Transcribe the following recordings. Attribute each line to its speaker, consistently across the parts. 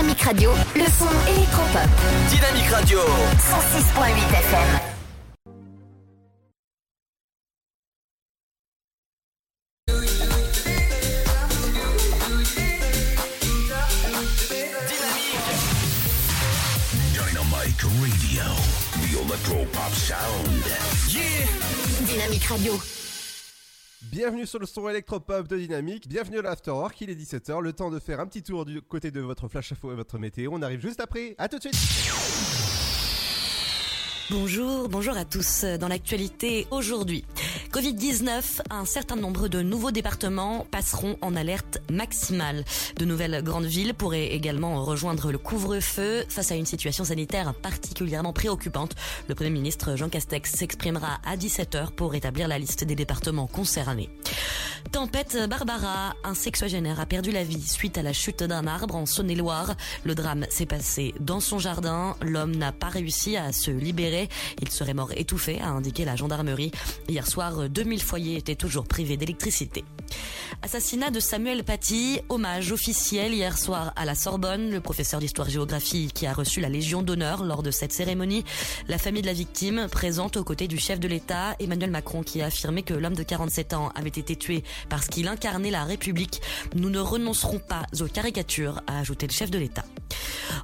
Speaker 1: Dynamique Radio, le son électropop.
Speaker 2: Dynamique Radio.
Speaker 1: 106.8 FM.
Speaker 3: Dynamic Radio. The Electro Pop Sound.
Speaker 1: Dynamique Radio.
Speaker 4: Bienvenue sur le son électropop de Dynamique, bienvenue à l'Afterwork, il est 17h, le temps de faire un petit tour du côté de votre flash info et votre météo, on arrive juste après, à tout de suite.
Speaker 5: Bonjour, bonjour à tous. Dans l'actualité aujourd'hui, Covid-19, un certain nombre de nouveaux départements passeront en alerte maximale. De nouvelles grandes villes pourraient également rejoindre le couvre-feu face à une situation sanitaire particulièrement préoccupante. Le Premier ministre Jean Castex s'exprimera à 17h pour établir la liste des départements concernés. Tempête Barbara, un sexuagénaire a perdu la vie suite à la chute d'un arbre en Saône-et-Loire. Le drame s'est passé dans son jardin. L'homme n'a pas réussi à se libérer. Il serait mort étouffé, a indiqué la gendarmerie. Hier soir, 2000 foyers étaient toujours privés d'électricité. Assassinat de Samuel Paty, hommage officiel hier soir à la Sorbonne, le professeur d'histoire-géographie qui a reçu la Légion d'honneur lors de cette cérémonie. La famille de la victime présente aux côtés du chef de l'État, Emmanuel Macron, qui a affirmé que l'homme de 47 ans avait été tué parce qu'il incarnait la République. Nous ne renoncerons pas aux caricatures, a ajouté le chef de l'État.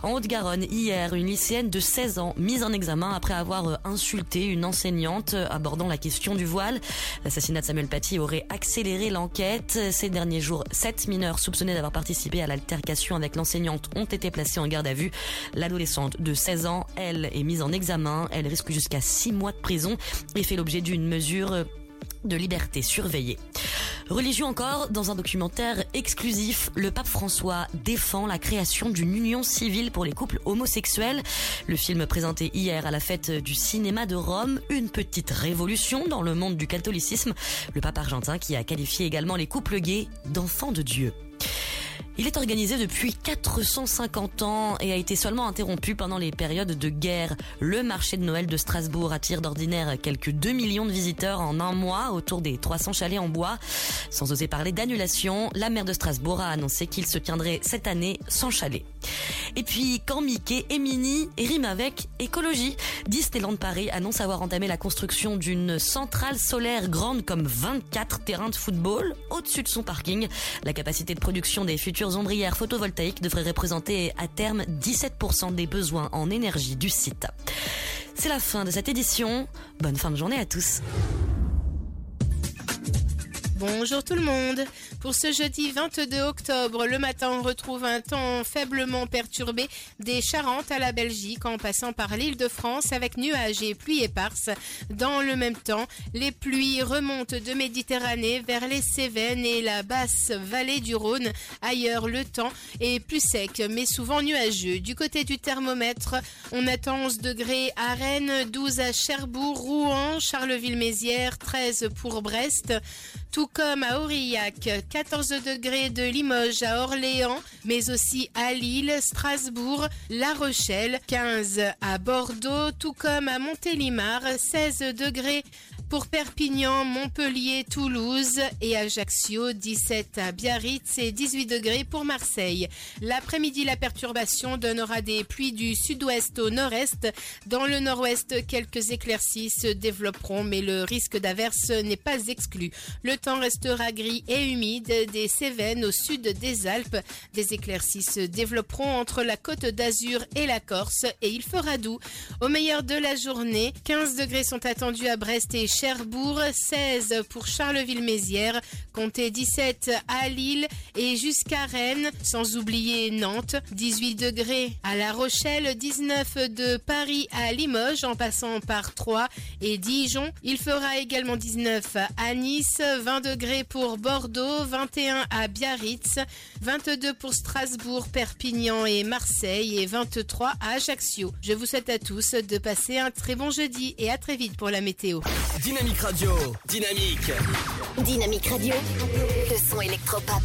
Speaker 5: En Haute-Garonne, hier, une lycéenne de 16 ans mise en examen après avoir insulté une enseignante abordant la question du voile. L'assassinat de Samuel Paty aurait accéléré l'enquête. Ces derniers jours, sept mineurs soupçonnés d'avoir participé à l'altercation avec l'enseignante ont été placés en garde à vue. L'adolescente de 16 ans, elle, est mise en examen. Elle risque jusqu'à 6 mois de prison et fait l'objet d'une mesure de liberté surveillée. Religion encore, dans un documentaire exclusif, le pape François défend la création d'une union civile pour les couples homosexuels. Le film présenté hier à la fête du cinéma de Rome, une petite révolution dans le monde du catholicisme. Le pape argentin qui a qualifié également les couples gays d'enfants de Dieu. Il est organisé depuis 450 ans et a été seulement interrompu pendant les périodes de guerre. Le marché de Noël de Strasbourg attire d'ordinaire quelques 2 millions de visiteurs en un mois autour des 300 chalets en bois. Sans oser parler d'annulation, la maire de Strasbourg a annoncé qu'il se tiendrait cette année sans chalet. Et puis, quand Mickey et Minnie riment avec écologie, Disneyland Paris annonce avoir entamé la construction d'une centrale solaire grande comme 24 terrains de football au-dessus de son parking. La capacité de production des ombrières photovoltaïques devrait représenter à terme 17% des besoins en énergie du site. C'est la fin de cette édition. Bonne fin de journée à tous.
Speaker 6: Bonjour tout le monde. Pour ce jeudi 22 octobre, le matin, on retrouve un temps faiblement perturbé des Charentes à la Belgique en passant par l'île de France avec nuages et pluies éparses. Dans le même temps, les pluies remontent de Méditerranée vers les Cévennes et la basse vallée du Rhône. Ailleurs, le temps est plus sec mais souvent nuageux. Du côté du thermomètre, on attend 11 degrés à Rennes, 12 à Cherbourg, Rouen, Charleville-Mézières, 13 pour Brest tout comme à Aurillac, 14 degrés de Limoges à Orléans, mais aussi à Lille, Strasbourg, La Rochelle, 15 à Bordeaux, tout comme à Montélimar, 16 degrés pour Perpignan, Montpellier, Toulouse et Ajaccio, 17 à Biarritz et 18 degrés pour Marseille. L'après-midi, la perturbation donnera des pluies du sud-ouest au nord-est. Dans le nord-ouest, quelques éclaircies se développeront, mais le risque d'averse n'est pas exclu. Le temps restera gris et humide des Cévennes au sud des Alpes. Des éclaircies se développeront entre la côte d'Azur et la Corse et il fera doux. Au meilleur de la journée, 15 degrés sont attendus à Brest et Cherbourg, 16 pour Charleville-Mézières, comptez 17 à Lille et jusqu'à Rennes, sans oublier Nantes, 18 degrés à La Rochelle, 19 de Paris à Limoges en passant par Troyes et Dijon. Il fera également 19 à Nice, 20 degrés pour Bordeaux, 21 à Biarritz, 22 pour Strasbourg, Perpignan et Marseille et 23 à Ajaccio. Je vous souhaite à tous de passer un très bon jeudi et à très vite pour la météo.
Speaker 2: Dynamique Radio. Dynamique.
Speaker 1: Dynamique Radio, le son électropop.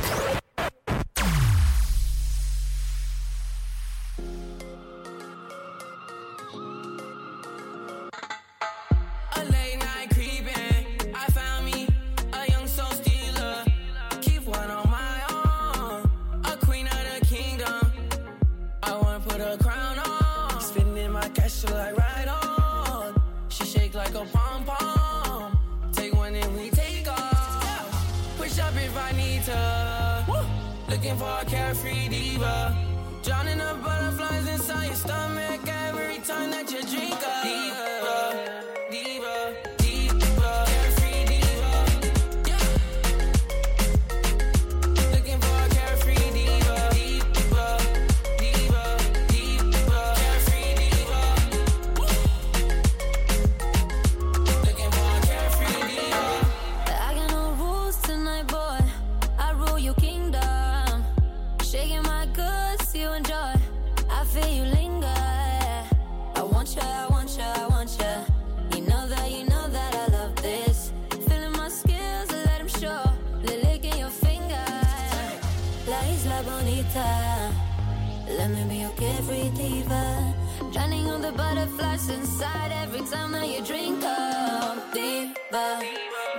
Speaker 7: what's inside every time that you drink up. Diva,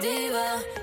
Speaker 7: diva.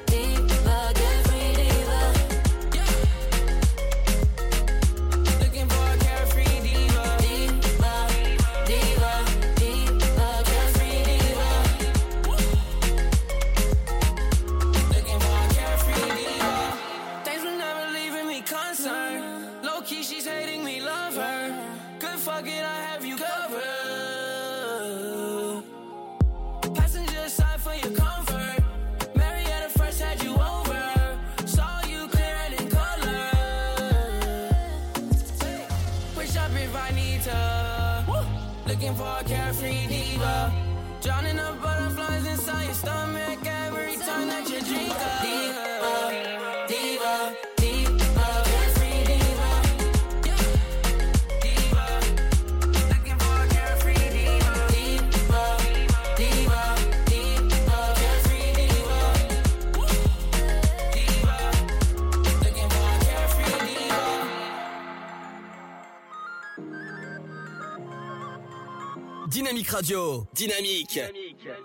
Speaker 2: Dynamique Radio. Dynamique.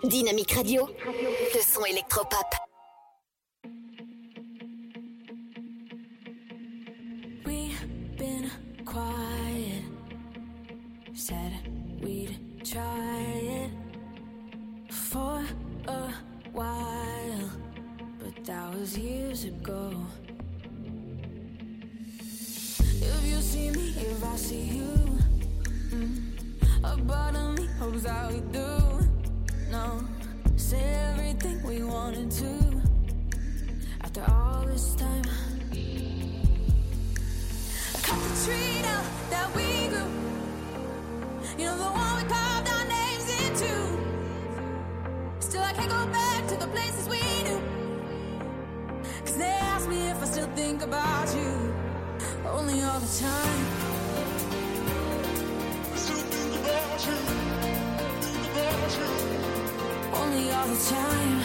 Speaker 8: Dynamique Radio. Le son électropop.
Speaker 9: We've been quiet. Said we'd try it for a while. But that was years ago. all the time. Only all the time.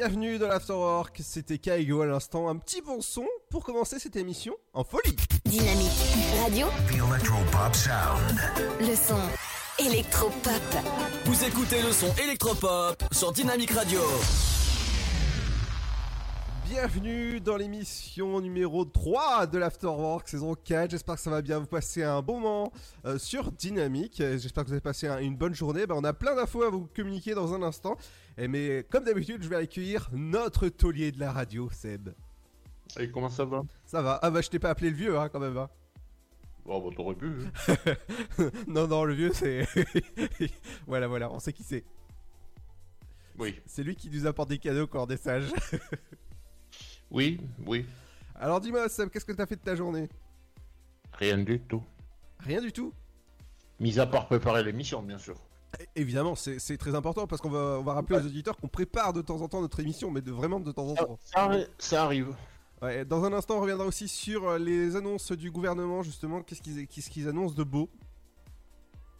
Speaker 4: Bienvenue dans l'Afterwork, c'était Kaigo à l'instant, un petit bon son pour commencer cette émission en folie.
Speaker 1: Dynamique Radio,
Speaker 3: The Electropop sound.
Speaker 1: le son électropop.
Speaker 2: Vous écoutez le son électropop sur Dynamique Radio.
Speaker 4: Bienvenue dans l'émission numéro 3 de l'Afterwork, saison 4. J'espère que ça va bien, vous passer un bon moment euh, sur Dynamique. J'espère que vous avez passé un- une bonne journée. Ben, on a plein d'infos à vous communiquer dans un instant. Et mais comme d'habitude, je vais accueillir notre taulier de la radio, Seb.
Speaker 10: Et comment ça va?
Speaker 4: Ça va Ah bah je t'ai pas appelé le vieux hein, quand même. hein.
Speaker 10: Oh bah t'aurais pu. hein.
Speaker 4: non, non, le vieux c'est... voilà, voilà, on sait qui c'est.
Speaker 10: Oui.
Speaker 4: C'est lui qui nous apporte des cadeaux quand on est sage.
Speaker 10: Oui, oui.
Speaker 4: Alors dis-moi Seb, qu'est-ce que t'as fait de ta journée?
Speaker 10: Rien du tout.
Speaker 4: Rien du tout?
Speaker 10: Mis à part préparer l'émission, bien sûr.
Speaker 4: É- Évidemment, c'est très important parce qu'on va, on va rappeler aux auditeurs qu'on prépare de temps en temps notre émission, mais de, vraiment de temps en
Speaker 10: Ça,
Speaker 4: temps.
Speaker 10: ça arri- ça arrive.
Speaker 4: Ouais, dans un instant, on reviendra aussi sur euh, les annonces du gouvernement, justement. Qu'est-ce qu'ils annoncent de beau?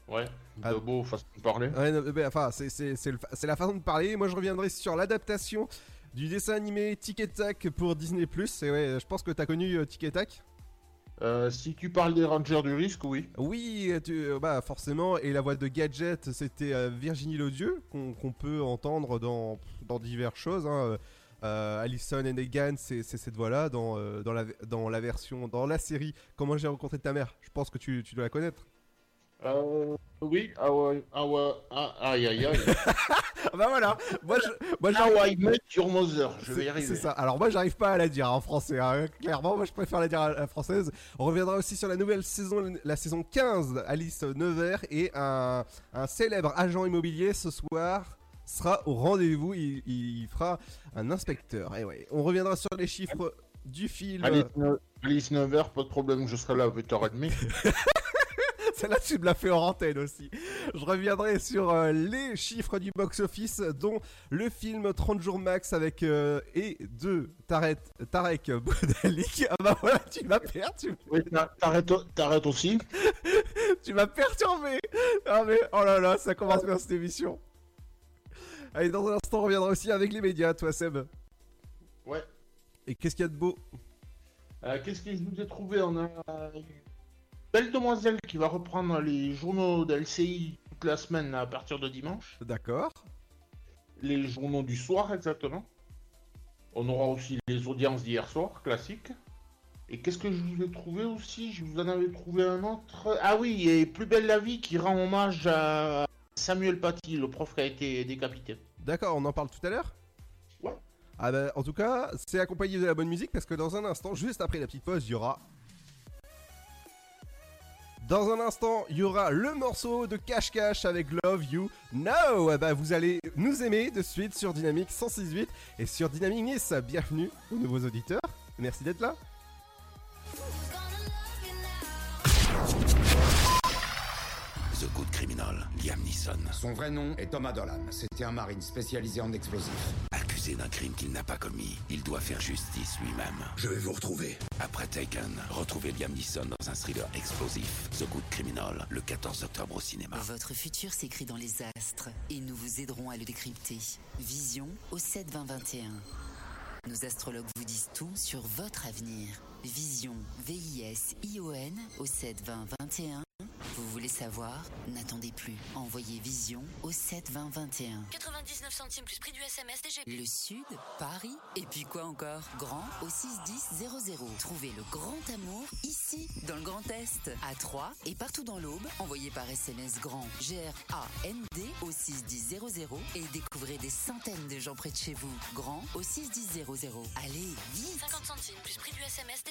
Speaker 10: Ouais.
Speaker 4: Ah.
Speaker 10: De beau, façon de parler.
Speaker 4: Ouais, Enfin, c'est la façon de parler. Moi, je reviendrai sur l'adaptation du dessin animé Tic et Tac pour Disney+. Et ouais, je pense que t'as connu euh, Tic et Tac?
Speaker 10: Euh, si tu parles des Rangers du risque, oui.
Speaker 4: Oui, tu- euh, bah forcément. Et la voix de Gadget, c'était euh, Virginie Lodieu, qu'on peut entendre dans, dans diverses choses. Hein. Euh, Alison c'est cette voix-là dans, dans, la, dans la version, dans la série Comment j'ai rencontré ta mère? Je pense que tu, tu dois la connaître.
Speaker 10: Euh, oui, ah ouais, ah ouais, ah, aïe aïe aïe.
Speaker 4: Ah bah voilà. Moi, je, moi, j'arrive-
Speaker 10: ouais, met your mother, je vais y arriver.
Speaker 4: C'est ça. Alors moi j'arrive pas à la dire en français. hein. Clairement, moi je préfère la dire à la française. On reviendra aussi sur la nouvelle saison, la saison 15, Alice Nevers et un, un célèbre agent immobilier ce soir sera au rendez-vous. Il, il fera un inspecteur. Et ouais. On reviendra sur les chiffres du film.
Speaker 10: Alice Nevers, pas de problème, je serai là à 8h30.
Speaker 4: Celle-là, tu me l'as fait en antenne aussi. Je reviendrai sur euh, les chiffres du box-office, dont le film 30 jours max avec euh, et de Tarek, Tarek Boudalik. Ah bah voilà, tu m'as perdu.
Speaker 10: oui, t'a- t'arrêtes aussi.
Speaker 4: Tu m'as perturbé. Ah mais oh là là, ça commence bien cette émission. Allez, dans un instant, on reviendra aussi avec les médias, toi Seb.
Speaker 10: Ouais.
Speaker 4: Et qu'est-ce qu'il y a de beau?
Speaker 10: Euh, Qu'est-ce que je vous ai trouvé? On a belle demoiselle qui va reprendre les journaux d'LCI toute la semaine à partir de dimanche.
Speaker 4: D'accord.
Speaker 10: Les journaux du soir exactement. On aura aussi les audiences d'hier soir, classiques. Et qu'est-ce que je vous ai trouvé aussi? Je vous en avais trouvé un autre. Ah oui, et Plus belle la vie qui rend hommage à Samuel Paty, le prof qui a été décapité.
Speaker 4: D'accord, on en parle tout à l'heure?
Speaker 10: Ouais.
Speaker 4: Ah bah, en tout cas, c'est accompagné de la bonne musique parce que dans un instant, juste après la petite pause, il y aura. Dans un instant, il y aura le morceau de Cash Cash avec Love You Now. Ah bah, vous allez nous aimer de suite sur Dynamique 106.8 et sur Dynamique Nice. Bienvenue aux nouveaux auditeurs. Merci d'être là.
Speaker 3: The Good Criminal, Liam Neeson,
Speaker 11: Son vrai nom est Thomas Dolan. C'était un marine spécialisé en explosifs.
Speaker 3: accusé d'un crime qu'il n'a pas commis, il doit faire justice lui-même. Je vais vous retrouver. Après Taken, retrouvez Liam Neeson dans un thriller explosif, The Good Criminal, le 14 octobre au cinéma.
Speaker 12: Votre futur s'écrit dans les astres et nous vous aiderons à le décrypter. Vision au 7 20 21. Nos astrologues vous disent tout sur votre avenir. Vision, V-I-S-I-O-N au 7 20 21. Vous voulez savoir? N'attendez plus. Envoyez Vision au 7 20 21.
Speaker 5: 99 centimes plus prix du SMS DGP.
Speaker 12: Le Sud, Paris, et puis quoi encore? Grand au 61000. Trouvez le grand amour ici, dans le Grand Est, à Troyes et partout dans l'Aube. Envoyez par SMS grand G-R-A-N-D au 61000 et découvrez des centaines de gens près de chez vous. Grand au 61000. Allez, vite
Speaker 5: 50 centimes plus prix du SMS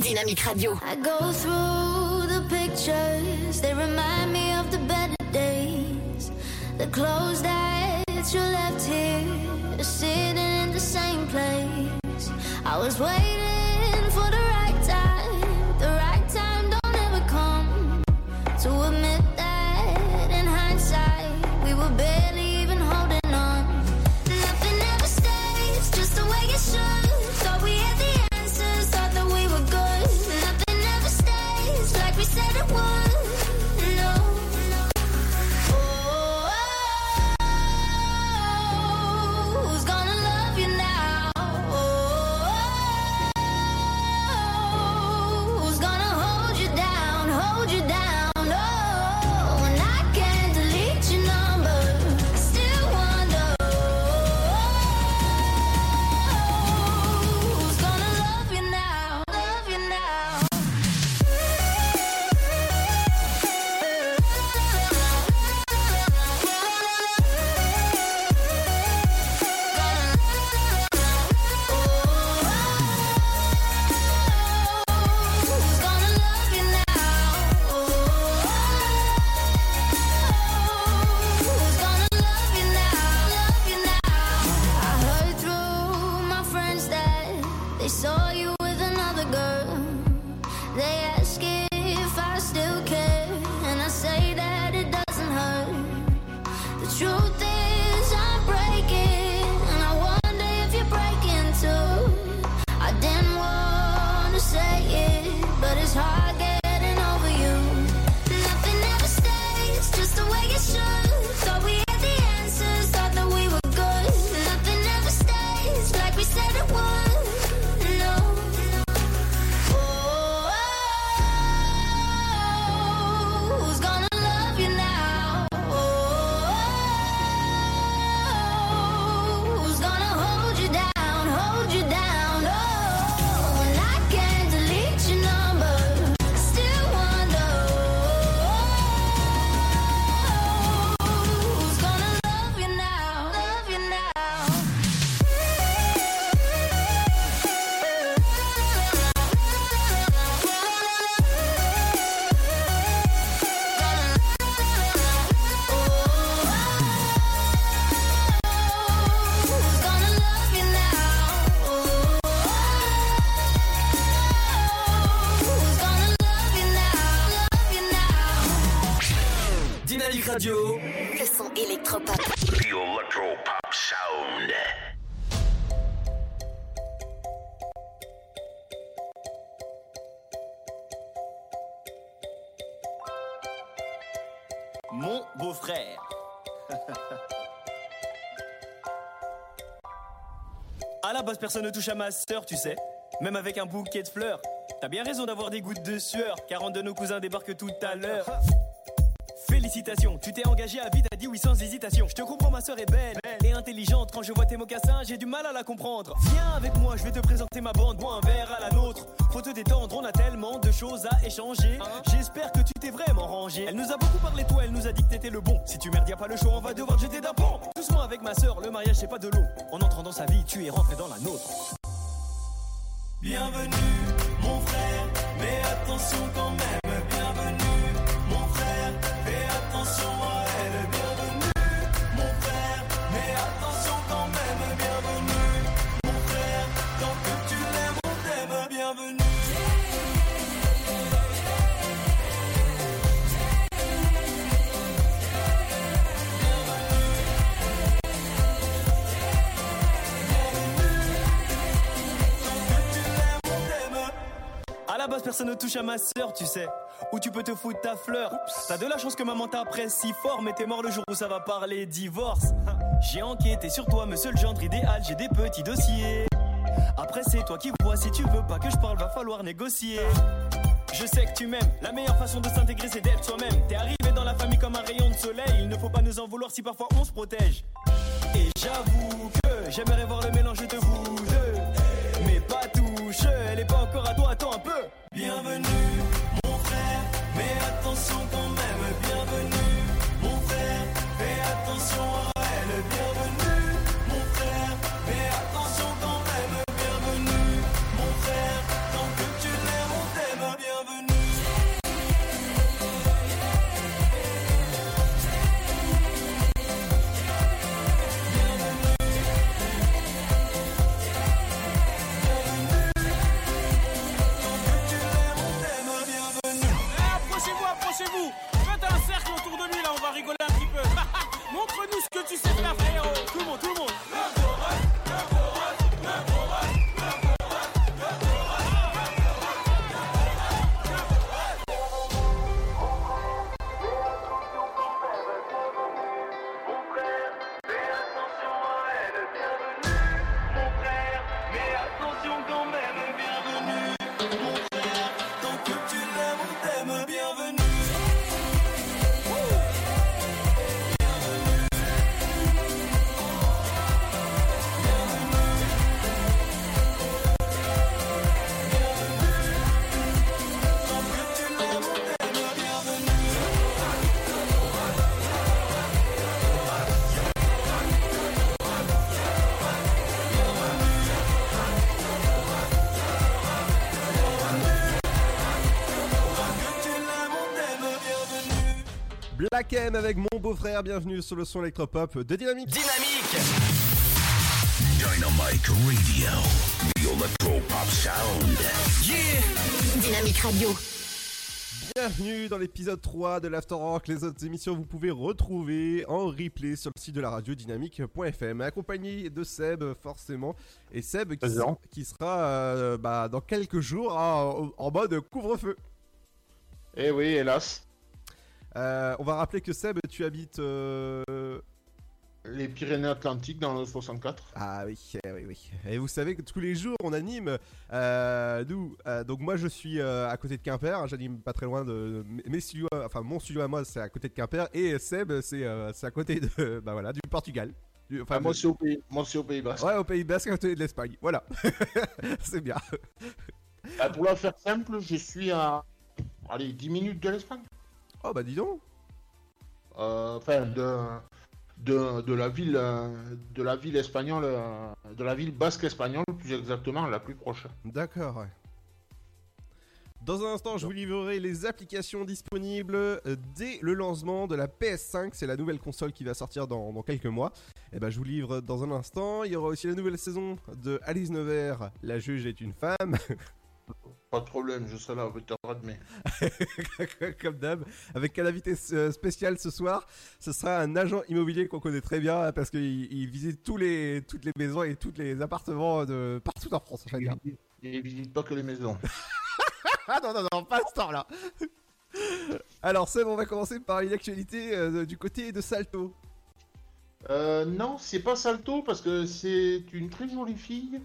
Speaker 1: Dynamique Radio.
Speaker 9: I go through the pictures, they remind me of the better days. The clothes that you left here, sitting in the same place. I was waiting
Speaker 13: personne ne touche à ma sœur, tu sais. Même avec un bouquet de fleurs. T'as bien raison d'avoir des gouttes de sueur, car un de nos cousins débarque tout à l'heure. Félicitations, tu t'es engagé à vie, t'as dit oui sans hésitation. Je te comprends, ma sœur est belle et intelligente. Quand je vois tes mocassins, j'ai du mal à la comprendre. Viens avec moi, je vais te présenter ma bande, moi un verre à la nôtre. Faut te détendre, on a tellement de choses à échanger. J'espère que tu t'es vraiment rangé. Elle nous a beaucoup parlé, toi, elle nous a dit que t'étais le bon. Si tu merdes, y a pas le choix, on va devoir te jeter d'un pont. Doucement avec ma sœur, le mariage c'est pas de l'eau. En entrant dans sa vie, tu es rentré dans la nôtre. Bienvenue, mon frère, mais attention quand même. Personne ne touche à ma sœur, tu sais. Où tu peux te foutre ta fleur. T'as de la chance que maman t'apprécie fort, mais t'es mort le jour où ça va parler divorce. J'ai enquêté sur toi, monsieur le gendre idéal, j'ai des petits dossiers. Après, c'est toi qui vois, si tu veux pas que je parle, va falloir négocier. Je sais que tu m'aimes, la meilleure façon de s'intégrer c'est d'être soi-même. T'es arrivé dans la famille comme un rayon de soleil, il ne faut pas nous en vouloir si parfois on se protège. Et j'avoue que j'aimerais voir le mélange de vous deux. Mais pas touche, elle est pas encore à toi, attends un peu. Bienvenue, mais attention
Speaker 14: ce que tu sais faire, frérot. Tout le monde, tout le monde.
Speaker 4: Black M avec mon beau-frère, bienvenue sur le son électropop de Dynamique.
Speaker 2: Dynamique
Speaker 3: Dynamic Radio, the sound.
Speaker 1: Yeah. Dynamique Radio.
Speaker 4: Bienvenue dans l'épisode 3 de l'After Rock. Les autres émissions, vous pouvez retrouver en replay sur le site de la radio dynamique.fm. Accompagné de Seb, forcément. Et Seb qui, sera euh, bah, dans quelques jours en, en mode couvre-feu.
Speaker 10: Eh oui, hélas.
Speaker 4: Euh, on va rappeler que Seb, tu habites. euh,
Speaker 10: Les Pyrénées-Atlantiques dans le 64.
Speaker 4: Ah oui, eh oui, oui. Et vous savez que tous les jours on anime, euh, nous, euh, donc moi je suis euh, à côté de Quimper, hein, j'anime pas très loin de mes studios, enfin mon studio à moi c'est à côté de Quimper et Seb c'est euh, c'est à côté de, bah voilà, du Portugal. Du- enfin,
Speaker 10: Ah, moi,
Speaker 4: de-
Speaker 10: c'est au pays, moi, c'est au Pays Basque.
Speaker 4: Ouais, au Pays Basque, à côté de l'Espagne, voilà. c'est bien.
Speaker 10: Bah, pour la faire simple, je suis à allez, 10 minutes de l'Espagne.
Speaker 4: Oh bah dis donc.
Speaker 10: Euh, Enfin, de, de, de la ville, euh, de la ville espagnole, euh, de la ville basque espagnole, plus exactement, la plus proche.
Speaker 4: D'accord, ouais. Dans un instant, je vous livrerai les applications disponibles dès le lancement de la PS5. C'est la nouvelle console qui va sortir dans, dans quelques mois. Et ben, je vous livre dans un instant. Il y aura aussi la nouvelle saison de Alice Nevers, La juge est une femme.
Speaker 10: Pas de problème, je serai là à 8h30.
Speaker 4: Comme d'hab. Avec un invité euh, spécial ce soir? Ce sera un agent immobilier qu'on connaît très bien hein, parce qu'il il visite tous les, toutes les maisons et tous les appartements de partout en France. va dire.
Speaker 10: Il visite pas que les maisons.
Speaker 4: Ah non, non, non, pas ce temps-là. Alors, Seb, on va commencer par une actualité euh, du côté de Salto.
Speaker 10: Euh, non, c'est pas Salto parce que c'est une très jolie fille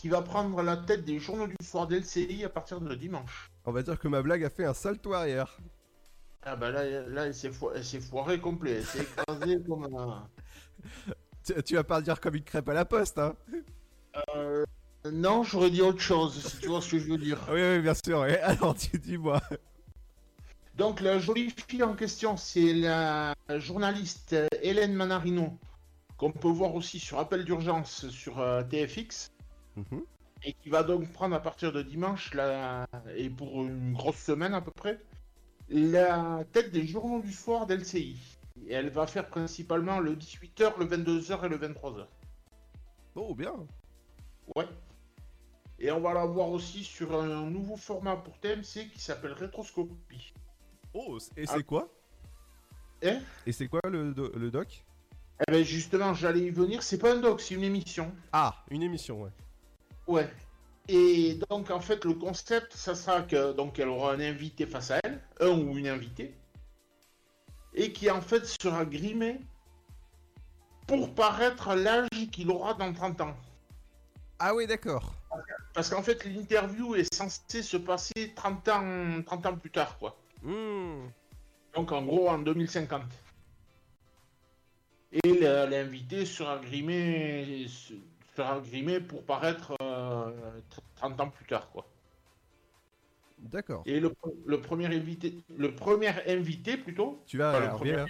Speaker 10: qui va prendre la tête des journaux du soir d'LCI à partir de dimanche.
Speaker 4: On va dire que ma blague a fait un salto arrière.
Speaker 10: Ah bah là, là elle s'est fo- foirée complet, elle s'est écrasée comme un...
Speaker 4: Tu, tu vas pas dire comme une crêpe à la poste, hein
Speaker 10: Euh, non, j'aurais dit autre chose, si tu vois ce que je veux dire.
Speaker 4: Oui, oui, bien sûr. oui. Alors, tu dis-moi.
Speaker 10: Donc la jolie fille en question, c'est la journaliste Hélène Manarino, qu'on peut voir aussi sur Appel d'urgence sur euh, TFX,
Speaker 4: Mhm.
Speaker 10: et qui va donc prendre à partir de dimanche, la... et pour une grosse semaine à peu près, la tête des journaux du soir d'LCI. Et elle va faire principalement le 18h, le 22h et le 23h.
Speaker 4: Oh, bien.
Speaker 10: Ouais. Et on va la voir aussi sur un nouveau format pour TMC qui s'appelle Rétroscopie.
Speaker 4: Oh, et
Speaker 10: Ah.
Speaker 4: c'est quoi?
Speaker 10: Hein?
Speaker 4: Et c'est quoi le, do- le doc?
Speaker 10: Eh ben justement, j'allais y venir, c'est pas un doc, c'est une émission.
Speaker 4: Ah, une émission, ouais.
Speaker 10: Ouais. Et donc en fait le concept, ça sera que donc elle aura un invité face à elle, un ou une invitée, et qui en fait sera grimé pour paraître à l'âge qu'il aura dans 30 ans.
Speaker 4: Ah oui, d'accord.
Speaker 10: Parce qu'en fait l'interview est censée se passer 30 ans, 30 ans plus tard, quoi.
Speaker 4: Hmm.
Speaker 10: Donc en gros en 2050. Et l'invité sera grimé, sera grimé pour paraître euh, 30 ans plus tard, quoi.
Speaker 4: D'accord.
Speaker 10: Et le, le premier invité, le premier invité plutôt,
Speaker 4: Tu vas
Speaker 10: pas le premier,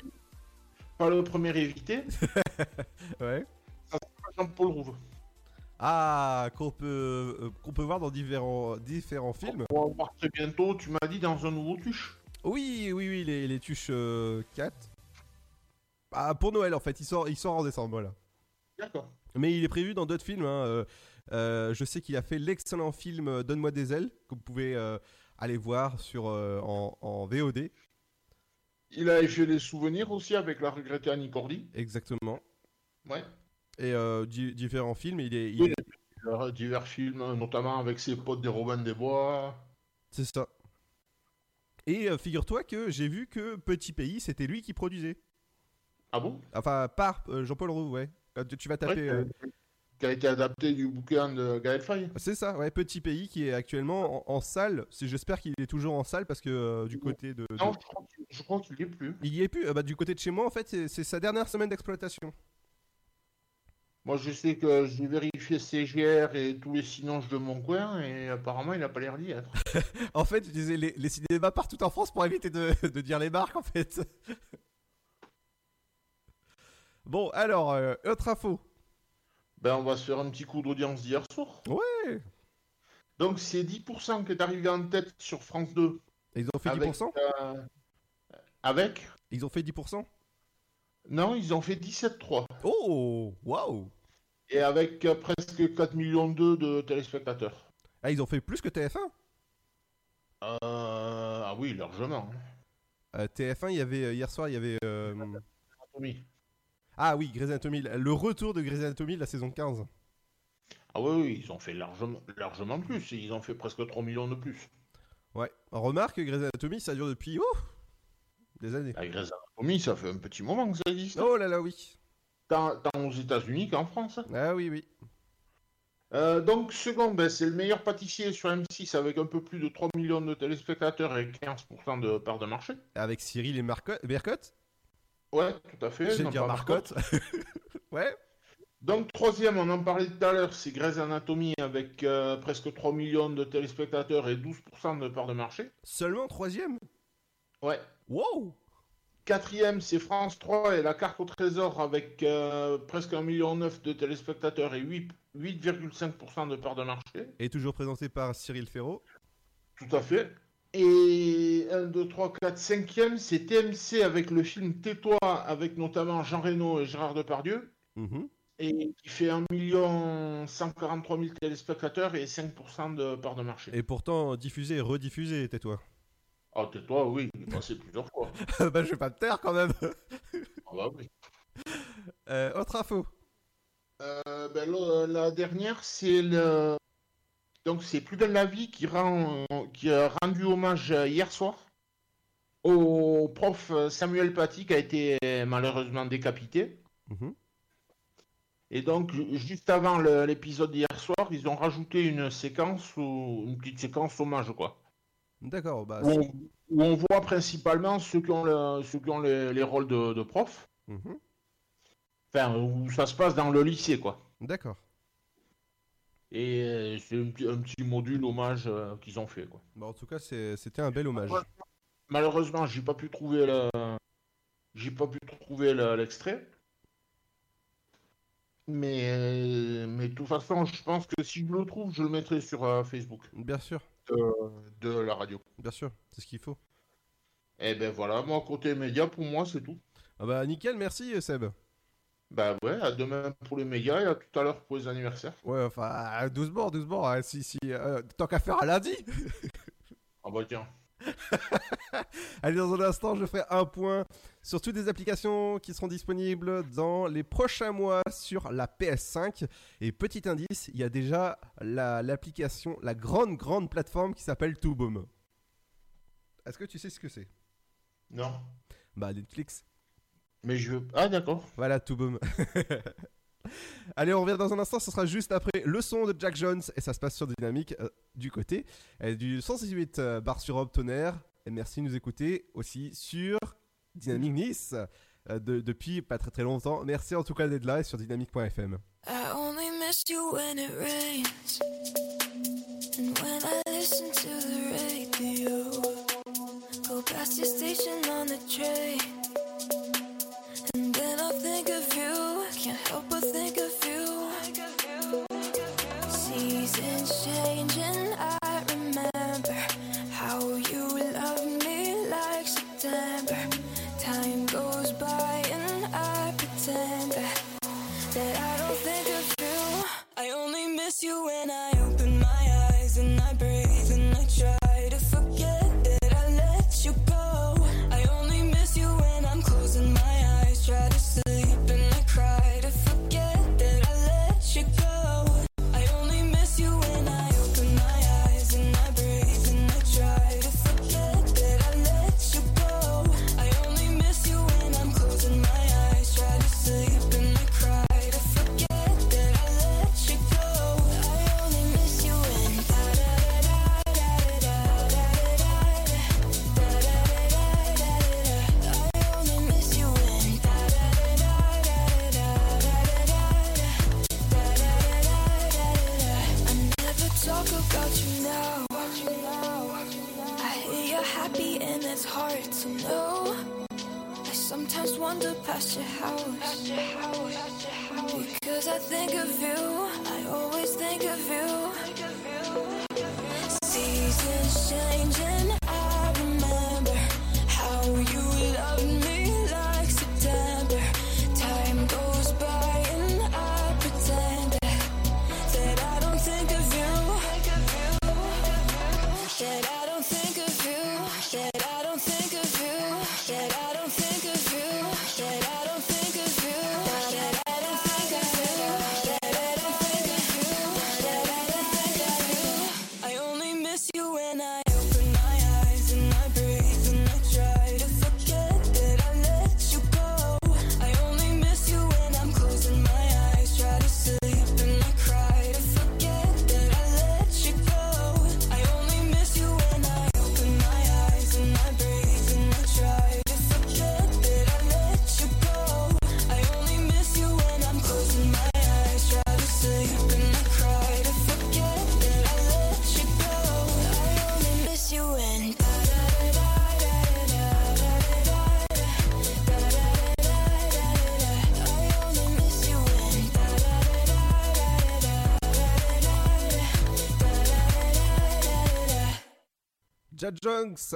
Speaker 10: pas le premier invité,
Speaker 4: Ouais.
Speaker 10: ça sera Jean-Paul Rouve.
Speaker 4: Ah, qu'on peut, euh, qu'on peut voir dans différents, différents films.
Speaker 10: On va voir très bientôt, tu m'as dit, dans un nouveau tuche.
Speaker 4: Oui, oui, oui, les, les tuches euh, 4. Ah, pour Noël en fait, il sort, il sort en décembre, voilà.
Speaker 10: D'accord.
Speaker 4: Mais il est prévu dans d'autres films. hein, euh, euh, je sais qu'il a fait l'excellent film euh, Donne-moi des ailes, que vous pouvez euh, aller voir sur, euh, en, en VOD.
Speaker 10: Il a fait des souvenirs aussi avec la regrettée Annie Cordy.
Speaker 4: Exactement.
Speaker 10: Ouais.
Speaker 4: Et di- différents films. Il est, il
Speaker 10: Oui,
Speaker 4: est-
Speaker 10: divers films, notamment avec ses potes des Robins des Bois.
Speaker 4: C'est ça. Et figure-toi que j'ai vu que Petit Pays, c'était lui qui produisait.
Speaker 10: Ah bon?
Speaker 4: Enfin, par Jean-Paul Roux, ouais. Quand tu vas taper.
Speaker 10: Ouais,
Speaker 4: euh,
Speaker 10: Qui a été adapté du bouquin de Gaël Faye.
Speaker 4: C'est ça, ouais, Petit Pays qui est actuellement en, en salle. J'espère qu'il est toujours en salle parce que euh, du côté de.
Speaker 10: Non, je crois qu'il- je crois qu'il y est plus.
Speaker 4: Il y est plus. Euh, bah, du côté de chez moi, en fait, c'est- c'est sa dernière semaine d'exploitation.
Speaker 10: Moi, je sais que j'ai vérifié CGR et tous les sinonges de mon coin et apparemment, il n'a pas l'air d'y être.
Speaker 4: En fait, je disais les, les cinémas partout en France pour éviter de, de dire les marques, en fait. Bon, alors, euh, autre info.
Speaker 10: Ben, on va se faire un petit coup d'audience d'hier soir.
Speaker 4: Ouais.
Speaker 10: Donc, c'est 10% qui est arrivé en tête sur France 2.
Speaker 4: Ils ont fait
Speaker 10: avec,
Speaker 4: 10%
Speaker 10: euh, Avec
Speaker 4: Ils ont fait 10%
Speaker 10: Non, ils ont fait 17,3.
Speaker 4: Oh, waouh
Speaker 10: Et avec euh, presque 4 millions de téléspectateurs.
Speaker 4: Ah, ils ont fait plus que TF1
Speaker 10: euh, Ah oui, largement.
Speaker 4: Euh, TF1, il y avait, hier soir, il y avait... Ah oui, Grey's Anatomy, le retour de Grey's Anatomy, la saison 15.
Speaker 10: Ah oui, oui, ils ont fait largement, largement plus, ils ont fait presque 3 millions de plus.
Speaker 4: Ouais, on remarque que Grey's Anatomy, ça dure depuis oh, des années.
Speaker 10: Ah, Grey's Anatomy, ça fait un petit moment que ça existe.
Speaker 4: Oh là là, oui.
Speaker 10: Tant, aux États-Unis qu'en France.
Speaker 4: Ah oui, oui.
Speaker 10: Euh, donc, second, ben, c'est le meilleur pâtissier sur M6 avec un peu plus de 3 millions de téléspectateurs et 15% de part de marché.
Speaker 4: Avec Cyril et Bercotte
Speaker 10: Ouais, tout à fait.
Speaker 4: J'ai dire Marcotte. ouais.
Speaker 10: Donc, troisième, on en parlait tout à l'heure, c'est Grey's Anatomy avec euh, presque 3 millions de téléspectateurs et 12% de part de marché.
Speaker 4: Seulement troisième?
Speaker 10: Ouais.
Speaker 4: Wow
Speaker 10: Quatrième, c'est France 3 et la carte au trésor avec euh, presque 1,9 million de téléspectateurs et 8,5% de part de marché.
Speaker 4: Et toujours présenté par Cyril Ferraud.
Speaker 10: Tout à fait. Et 1, 2, 3, 4, 5e, c'est TMC avec le film Tais-toi, avec notamment Jean Reno et Gérard Depardieu.
Speaker 4: Mhm
Speaker 10: et qui fait 1 143 000 téléspectateurs et 5% de part de marché.
Speaker 4: Et pourtant, diffusé et rediffusé, tais-toi.
Speaker 10: Ah, tais-toi, oui, il est passé plusieurs fois.
Speaker 4: bah, je vais pas te taire quand même.
Speaker 10: ah, bah oui.
Speaker 4: Euh, autre info.
Speaker 10: Euh, ben, la dernière, c'est le. Donc, c'est Plus belle la vie qui, rend, qui a rendu hommage hier soir au prof Samuel Paty qui a été malheureusement décapité.
Speaker 4: Mhm.
Speaker 10: Et donc, juste avant l'épisode d'hier soir, ils ont rajouté une séquence ou une petite séquence hommage, quoi.
Speaker 4: D'accord. Bah,
Speaker 10: où, on, voit principalement ceux qui ont, ceux qui ont les, rôles de, profs.
Speaker 4: Mhm.
Speaker 10: Enfin, où ça se passe dans le lycée, quoi.
Speaker 4: D'accord.
Speaker 10: Et euh, c'est un, petit module hommage euh, qu'ils ont fait, quoi.
Speaker 4: Bah, en tout cas, c'était un bel hommage.
Speaker 10: Malheureusement, j'ai pas pu trouver le, j'ai pas pu trouver l'extrait. Mais, euh, mais de toute façon, je pense que si je le trouve, je le mettrai sur euh, Facebook.
Speaker 4: Bien sûr.
Speaker 10: De, la radio.
Speaker 4: Bien sûr, c'est ce qu'il faut.
Speaker 10: Et eh ben voilà, moi, côté média, pour moi, c'est tout.
Speaker 4: Ah bah nickel, merci Seb.
Speaker 10: Bah ouais, à demain pour les médias et à tout à l'heure pour les anniversaires.
Speaker 4: Ouais, enfin, doucement, doucement. Hein, si, si, euh, tant qu'à faire à lundi.
Speaker 10: ah bah tiens.
Speaker 4: Allez, dans un instant, je ferai un point sur toutes les applications qui seront disponibles dans les prochains mois sur la PS5. Et petit indice, il y a déjà l'application, la, grande, grande plateforme qui s'appelle Tooboom. Est-ce que tu sais ce que c'est?
Speaker 10: Non.
Speaker 4: Bah, Netflix.
Speaker 10: Mais je veux. Ah, d'accord.
Speaker 4: Voilà, Tooboom. Allez, on revient dans un instant. Ce sera juste après le son de Jack Jones et ça se passe sur Dynamique euh, du côté euh, du 168 euh, bar sur Rob Tonnerre. Et merci de nous écouter aussi sur Dynamique Nice depuis pas très très longtemps. Merci en tout cas d'être là et sur dynamique.fm. I only you when it rains. And when I listen to the radio, go past your station on the train.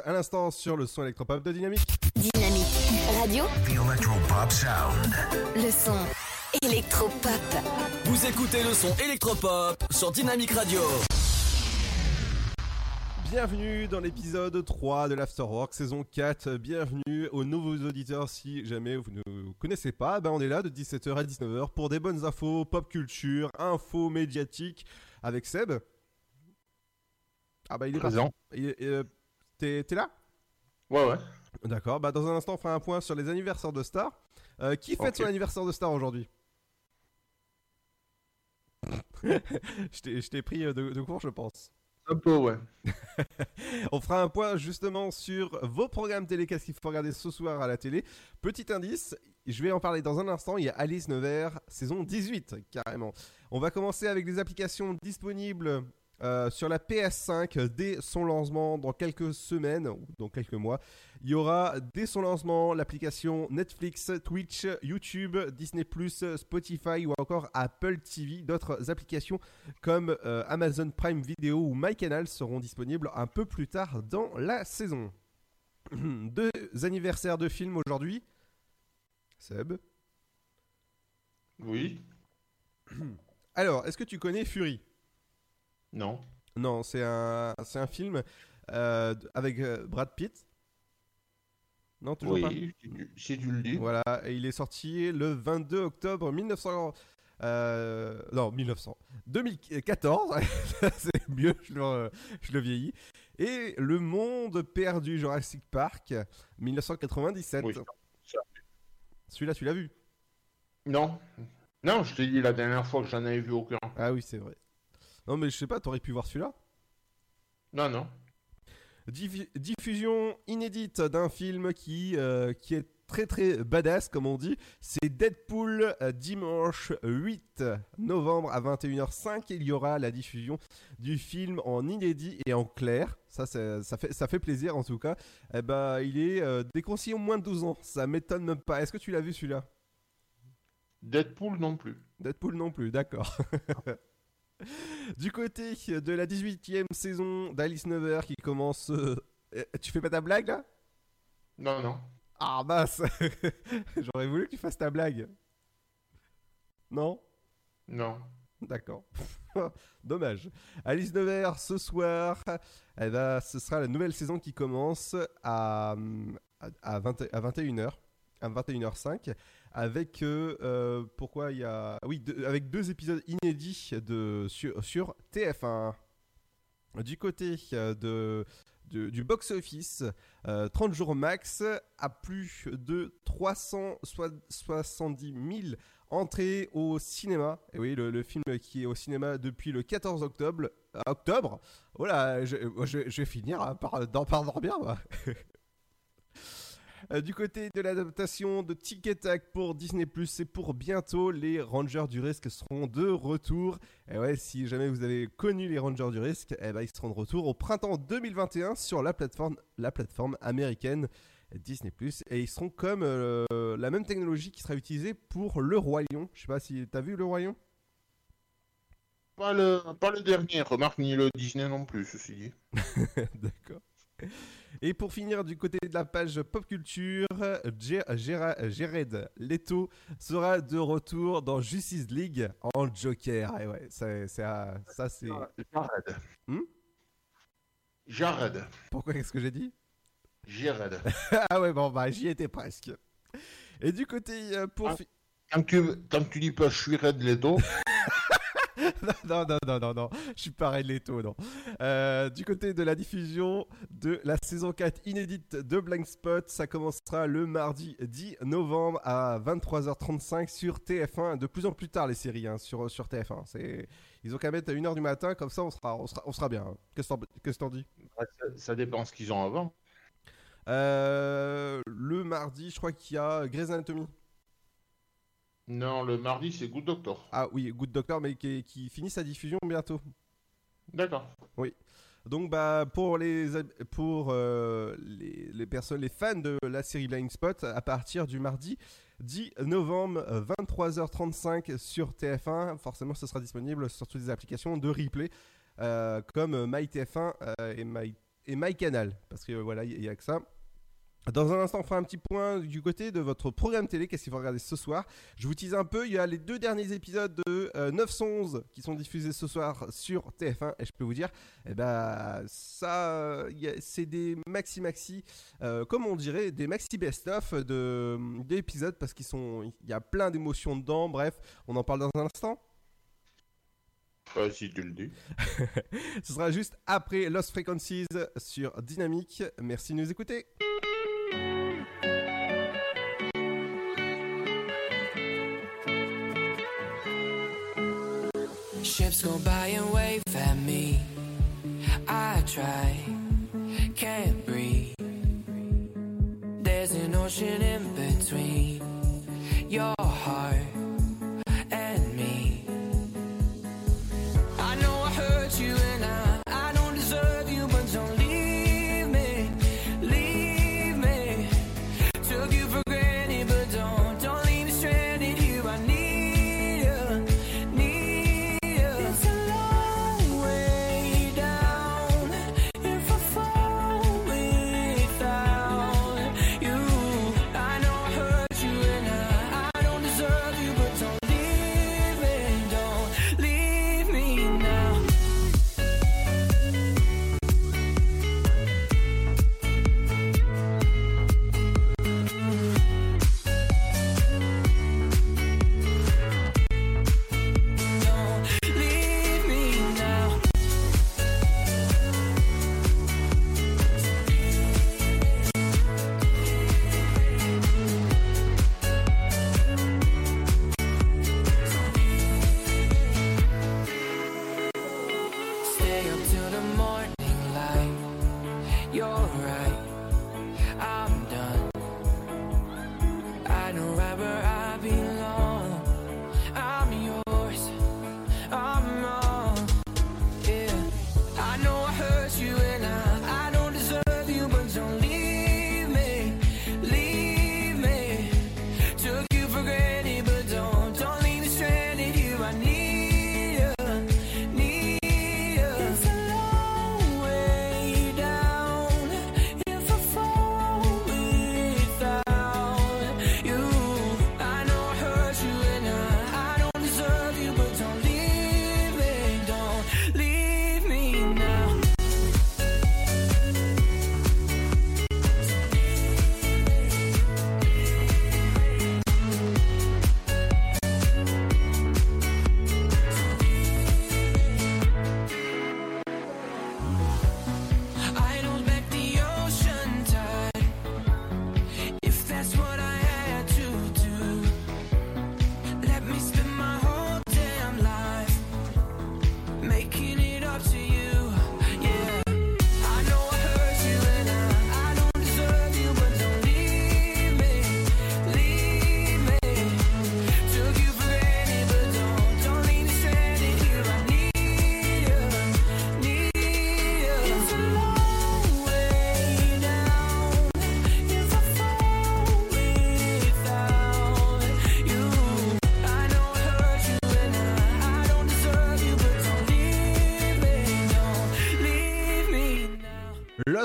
Speaker 4: À l'instant sur le son électropop de Dynamique.
Speaker 1: Dynamique Radio.
Speaker 2: The Electropop Sound.
Speaker 1: Le son électropop.
Speaker 2: Vous écoutez le son électropop sur Dynamique Radio.
Speaker 4: Bienvenue dans l'épisode 3 de l'Afterwork saison 4. Bienvenue aux nouveaux auditeurs si jamais vous ne connaissez pas. Ben on est là de 17h à 19h pour des bonnes infos, pop culture, infos médiatiques avec Seb. Ah bah il est
Speaker 10: Présent.
Speaker 4: Il est- euh, T'es t'es là?
Speaker 10: Ouais, ouais.
Speaker 4: D'accord, bah dans un instant on fera un point sur les anniversaires de stars. Euh, qui fête son anniversaire de star aujourd'hui? Je t'ai je t'ai pris euh, de, de court je pense.
Speaker 10: Un peu, ouais.
Speaker 4: On fera un point justement sur vos programmes télé, qu'est-ce qu'il faut regarder ce soir à la télé? Petit indice, je vais en parler dans un instant, il y a Alice Nevers, saison 18 carrément. On va commencer avec les applications disponibles euh, sur la PS5 dès son lancement dans quelques semaines ou dans quelques mois. Il y aura dès son lancement l'application Netflix, Twitch, YouTube, Disney+, Spotify ou encore Apple TV. D'autres applications comme euh, Amazon Prime Video ou MyCanal seront disponibles un peu plus tard dans la saison. Deux anniversaires de films aujourd'hui. Seb.
Speaker 10: Oui.
Speaker 4: Alors, est-ce que tu connais Fury?
Speaker 10: Non.
Speaker 4: Non, c'est un, c'est un film euh, avec euh, Brad Pitt. Non, toujours
Speaker 10: Oui,
Speaker 4: pas.
Speaker 10: si tu le dis.
Speaker 4: Voilà, et il est sorti le 22 octobre 1900. euh, non, 1900. 2014, c'est mieux, je le, je le vieillis. Et Le Monde Perdu, Jurassic Park, 1997.
Speaker 10: Oui.
Speaker 4: Celui-là, tu l'as vu?
Speaker 10: Non. Non, je t'ai dit la dernière fois que j'en avais vu aucun.
Speaker 4: Ah oui, c'est vrai. Non, mais je sais pas, t'aurais pu voir celui-là
Speaker 10: Non, non.
Speaker 4: Diffu- diffusion inédite d'un film qui, euh, qui est très très badass comme on dit. C'est Deadpool euh, dimanche 8 novembre à 21h05. Il y aura la diffusion du film en inédit et en clair. Ça, ça, fait, ça fait plaisir en tout cas. Eh ben, il est euh, déconseillé au moins de 12 ans. Ça m'étonne même pas. Est-ce que tu l'as vu celui-là?
Speaker 10: Deadpool non plus.
Speaker 4: Deadpool non plus, d'accord. du côté de la 18e saison d'Alice Nevers qui commence... euh, eh, Tu fais pas ta blague là?
Speaker 10: Non, non.
Speaker 4: Ah mince J'aurais voulu que tu fasses ta blague. Non?
Speaker 10: Non.
Speaker 4: D'accord. Dommage. Alice Nevers, ce soir, eh ben, ce sera la nouvelle saison qui commence à, à, à 20 à 21h. À 21h05. Avec. euh, euh, pourquoi il y a. Oui, deux- avec deux épisodes inédits de, sur, sur TF1. Du côté euh, de, de- du box-office, euh, 30 jours max à plus de 370 000 entrées au cinéma. Et oui, le, le film qui est au cinéma depuis le 14 octobre. octobre Oh là, je, je- je vais finir par, d'en par dormir. Euh, Du côté de l'adaptation de Tic et Tac pour Disney+, c'est pour bientôt. Les Rangers du Risque seront de retour. Et ouais, si jamais vous avez connu les Rangers du Risque, eh ben, ils seront de retour au printemps 2021 sur la plateforme, la plateforme américaine Disney+. Et ils seront comme euh, la même technologie qui sera utilisée pour Le Roi Lion. Je sais pas si t'as vu Le Roi Lion?
Speaker 10: Pas le, pas le dernier, remarque, ni le Disney non plus, ceci dit.
Speaker 4: D'accord. Et pour finir, du côté de la page pop culture, Jared Leto sera de retour dans Justice League en Joker. Et ouais, ça, ah, ça c'est.
Speaker 10: Jared.
Speaker 4: Hmm
Speaker 10: Jared.
Speaker 4: Pourquoi qu'est-ce que j'ai dit?
Speaker 10: Jared.
Speaker 4: Ah ouais, bon, bah j'y étais presque. Et du côté euh, pour.
Speaker 10: Ah.
Speaker 4: fi-
Speaker 10: Tant que, tant que tu dis pas je suis Red Leto,
Speaker 4: non, non, non, non, non, je suis pas Red Leto, non. Euh, du côté de la diffusion de la saison 4 inédite de Blank Spot, ça commencera le mardi 10 novembre à 23h35 sur TF1. De plus en plus tard, les séries hein, sur, sur TF1. C'est... Ils ont qu'à mettre à 1h du matin, comme ça on sera, on sera, on sera bien. Qu'est-ce que t'en- qu'est-ce que t'en dis?
Speaker 10: Ça, ça dépend ce qu'ils ont avant.
Speaker 4: Euh, Le mardi, je crois qu'il y a Grey's Anatomy.
Speaker 10: Non, le mardi c'est Good Doctor.
Speaker 4: Ah oui, Good Doctor, mais qui, qui finit sa diffusion bientôt.
Speaker 10: D'accord.
Speaker 4: Oui. Donc bah pour les pour euh, les, les personnes les fans de la série Blind Spot à partir du mardi 10 novembre euh, 23h35 sur TF1 forcément ce sera disponible sur toutes les applications de replay euh, comme MyTF1 euh, et My et MyCanal. Parce que voilà, il n'y a que ça. Dans un instant, on fera un petit point du côté de votre programme télé. Qu'est-ce qu'il faut regarder ce soir? Je vous tease un peu. Il y a les deux derniers épisodes de euh, 911 qui sont diffusés ce soir sur TF1. Et je peux vous dire, eh ben, ça, c'est des maxi maxi, euh, comme on dirait, des maxi best-of de d'épisodes parce qu'ils sont, il y a plein d'émotions dedans. Bref, on en parle dans un instant.
Speaker 10: Euh, si tu le dis.
Speaker 4: Ce sera juste après Lost Frequencies sur Dynamique. Merci de nous écouter.
Speaker 7: Go by and wave at me. I try, can't breathe. There's an ocean in between your heart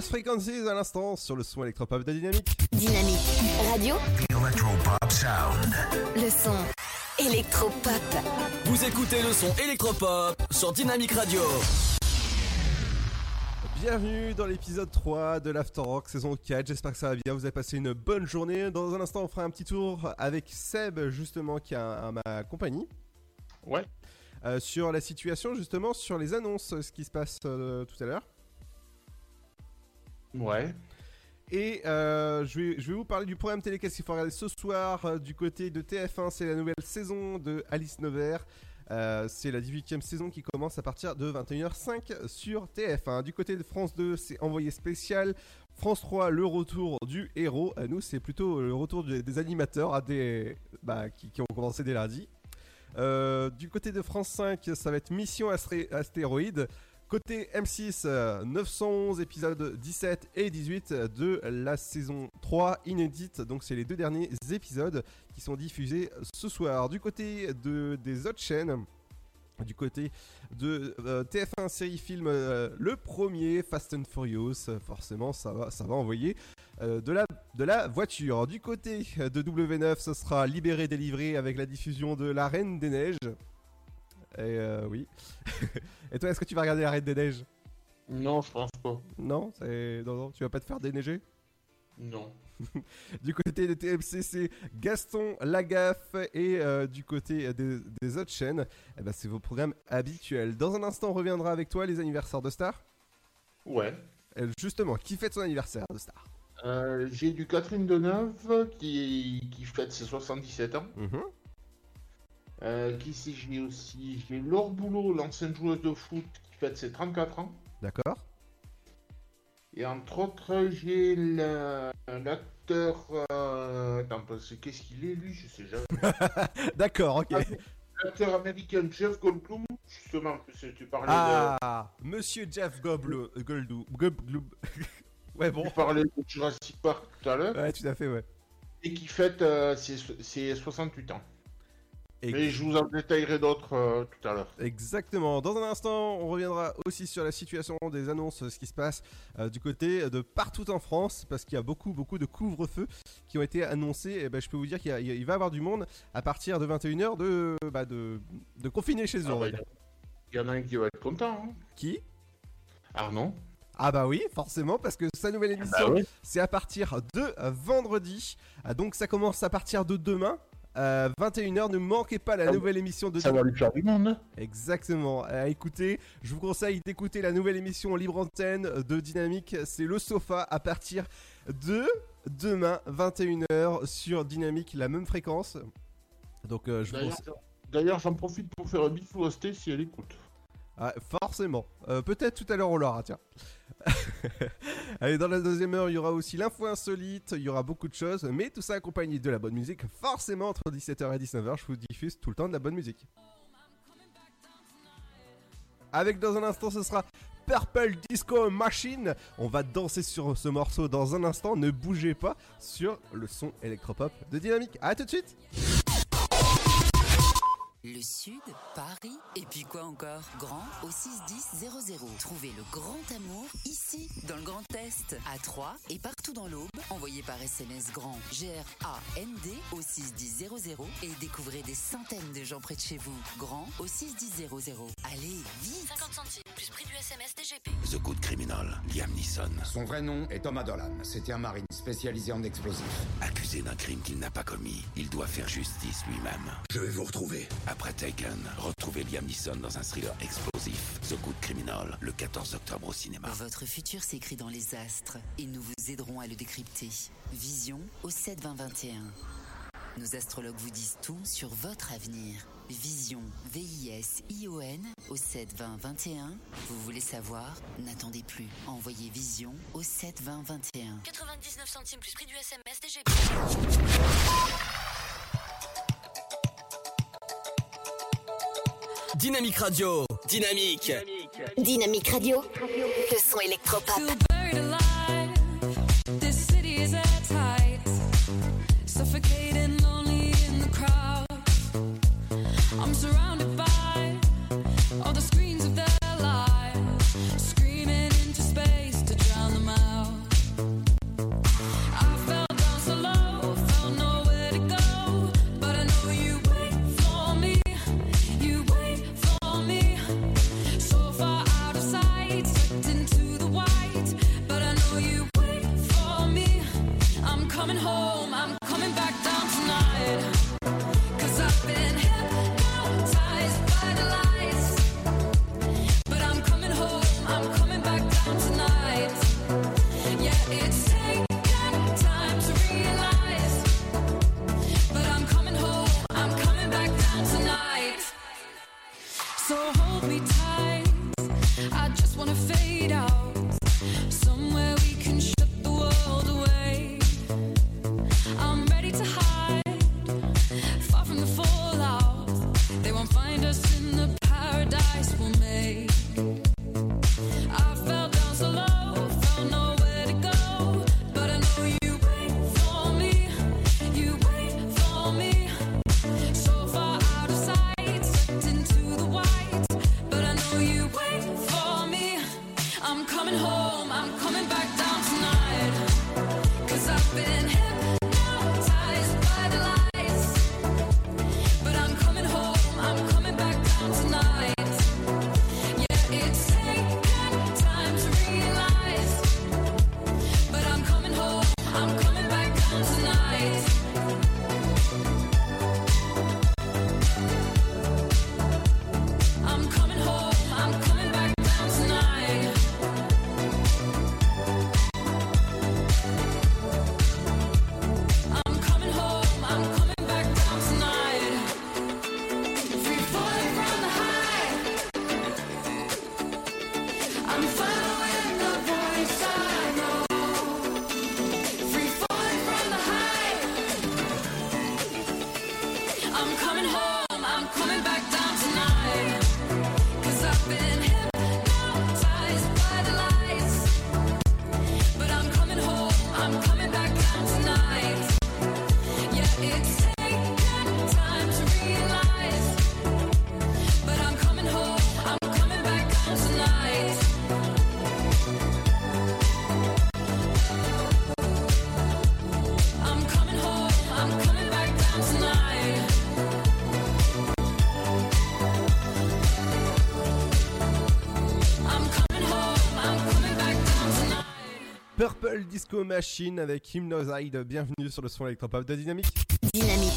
Speaker 4: Frequencies à l'instant sur le son électropop de Dynamique.
Speaker 8: Dynamique Radio,
Speaker 2: Electropop Sound.
Speaker 8: le son électropop.
Speaker 2: Vous écoutez le son électropop sur Dynamique Radio.
Speaker 4: Bienvenue dans l'épisode 3 de l'After Rock saison 4. J'espère que ça va bien. Vous avez passé une bonne journée. Dans un instant, on fera un petit tour avec Seb, justement, qui est à, à ma compagnie.
Speaker 10: Ouais.
Speaker 4: Euh, sur la situation, justement, sur les annonces, ce qui se passe euh, tout à l'heure.
Speaker 10: Ouais.
Speaker 4: Et euh, je, vais, vous parler du programme télé qu'est-ce qu'il faut regarder ce soir. euh, du côté de TF1, c'est la nouvelle saison de Alice Nevers. Euh, c'est la 18e saison qui commence à partir de 21h05 sur TF1. Du côté de France 2, c'est envoyé spécial. France 3, le retour du héros. Nous, c'est plutôt le retour des, animateurs bah, qui, qui ont commencé dès lundi. Du côté de France 5, ça va être Mission Astéroïde. Côté M6, euh, 911 épisodes 17 et 18 de la saison 3 inédite. Donc c'est les deux derniers épisodes qui sont diffusés ce soir. Du côté de, des autres chaînes, Du côté de euh, TF1 série film, euh, le premier Fast and Furious, euh, forcément ça va, ça va envoyer euh, de, la, de la voiture. Du côté de W9, ce sera Libéré délivré avec la diffusion de La Reine des Neiges. Et euh, oui. Et toi, est-ce que tu vas regarder La Reine des Neiges?
Speaker 10: Non, je pense pas.
Speaker 4: Non, c'est- non, non, tu vas pas te faire déneiger?
Speaker 10: Non.
Speaker 4: du côté de TMC, c'est Gaston Lagaffe et euh, du côté des, des autres chaînes, eh ben, c'est vos programmes habituels. Dans un instant, on reviendra avec toi les anniversaires de stars.
Speaker 10: Ouais.
Speaker 4: Euh, Justement, qui fête son anniversaire de star?
Speaker 10: Euh, J'ai du Catherine Deneuve qui, qui fête ses 77 ans.
Speaker 4: Mhm.
Speaker 10: Euh, qui c'est J'ai aussi? J'ai Laure Boulot, l'ancienne joueuse de foot, qui fête ses 34 ans.
Speaker 4: D'accord
Speaker 10: Et entre autres, j'ai la- l'acteur. Euh... Attends, parce qu'est-ce qu'il est lui? Je sais jamais.
Speaker 4: D'accord, ok.
Speaker 10: L'acteur américain Jeff Goldblum, justement, que tu parlais de.
Speaker 4: Ah, monsieur Jeff Goldblum. Goldblum. Goldblum. ouais, bon.
Speaker 10: Tu parlais de Jurassic Park tout à l'heure.
Speaker 4: Ouais, tout à fait, ouais.
Speaker 10: Et qui fête euh, ses, ses 68 ans.
Speaker 4: Et-
Speaker 10: Mais je vous en détaillerai d'autres euh, tout à l'heure.
Speaker 4: Exactement. Dans un instant, on reviendra aussi sur la situation des annonces, ce qui se passe euh, du côté de partout en France, parce qu'il y a beaucoup, beaucoup de couvre-feux qui ont été annoncés. Et ben, je peux vous dire qu'il y va y avoir du monde à partir de 21h de, bah, de, de confiner chez eux.
Speaker 10: Ah. Il y en a un qui va être content. hein.
Speaker 4: Qui?
Speaker 10: Arnaud?
Speaker 4: Ah bah oui, forcément, parce que sa nouvelle émission,
Speaker 10: oui.
Speaker 4: c'est à partir de vendredi. Ah, donc ça commence à partir de demain. Euh, 21h, ne manquez pas la
Speaker 10: Ça-
Speaker 4: nouvelle émission de
Speaker 10: Ça va lui faire du monde. hein.
Speaker 4: Exactement. À écouter, je vous conseille d'écouter la nouvelle émission libre antenne de Dynamique. C'est le sofa à partir de demain 21h sur Dynamique, la même fréquence. Donc euh, je vous
Speaker 10: D'ailleurs,
Speaker 4: conseille-
Speaker 10: D'ailleurs, j'en profite pour faire un bisou à Sté si elle écoute.
Speaker 4: Ah, forcément. Euh, Peut-être tout à l'heure on l'aura, tiens. Allez, dans la deuxième heure, il y aura aussi l'info insolite, il y aura beaucoup de choses, mais tout ça accompagné de la bonne musique. Forcément, entre 17h et 19h, je vous diffuse tout le temps de la bonne musique. Avec dans un instant, ce sera Purple Disco Machine. On va danser sur ce morceau dans un instant. Ne bougez pas sur le son électropop de Dynamique. A tout de suite.
Speaker 12: Le Sud, Paris, et puis quoi encore? Grand au 61000. Trouvez le grand amour ici, dans le Grand Est, à Troyes et partout dans l'Aube. Envoyez par SMS grand G-R-A-N-D au 61000 et découvrez des centaines de gens près de chez vous. Grand au 61000. Allez, vite
Speaker 1: 50 centimes plus prix du SMS DGP.
Speaker 3: The Good Criminal, Liam Neeson,
Speaker 11: Son vrai nom est Thomas Dolan. C'était un marine spécialisé en explosifs.
Speaker 3: accusé d'un crime qu'il n'a pas commis, il doit faire justice lui-même. Je vais vous retrouver. Après Taken, retrouvez Liam Neeson dans un thriller explosif, The Good Criminal, le 14 octobre au cinéma.
Speaker 12: Votre futur s'écrit dans les astres et nous vous aiderons à le décrypter. Vision au 7 20 21. Nos astrologues vous disent tout sur votre avenir. Vision, V-I-S-I-O-N au 7 20 21. Vous voulez savoir? N'attendez plus. Envoyez Vision au 7 20 21.
Speaker 1: 99 centimes plus prix du SMS DGP.
Speaker 2: Dynamique Radio. Dynamique.
Speaker 1: Dynamique Radio. Le son électropop.
Speaker 9: Feel buried alive. This city is at tight. Suffocating, lonely in the crowd. I'm surrounded by all the screens of their lives, screaming into space
Speaker 4: Disco Machine avec Hypnosid. Bienvenue sur le son électropop de Dynamique.
Speaker 1: Dynamique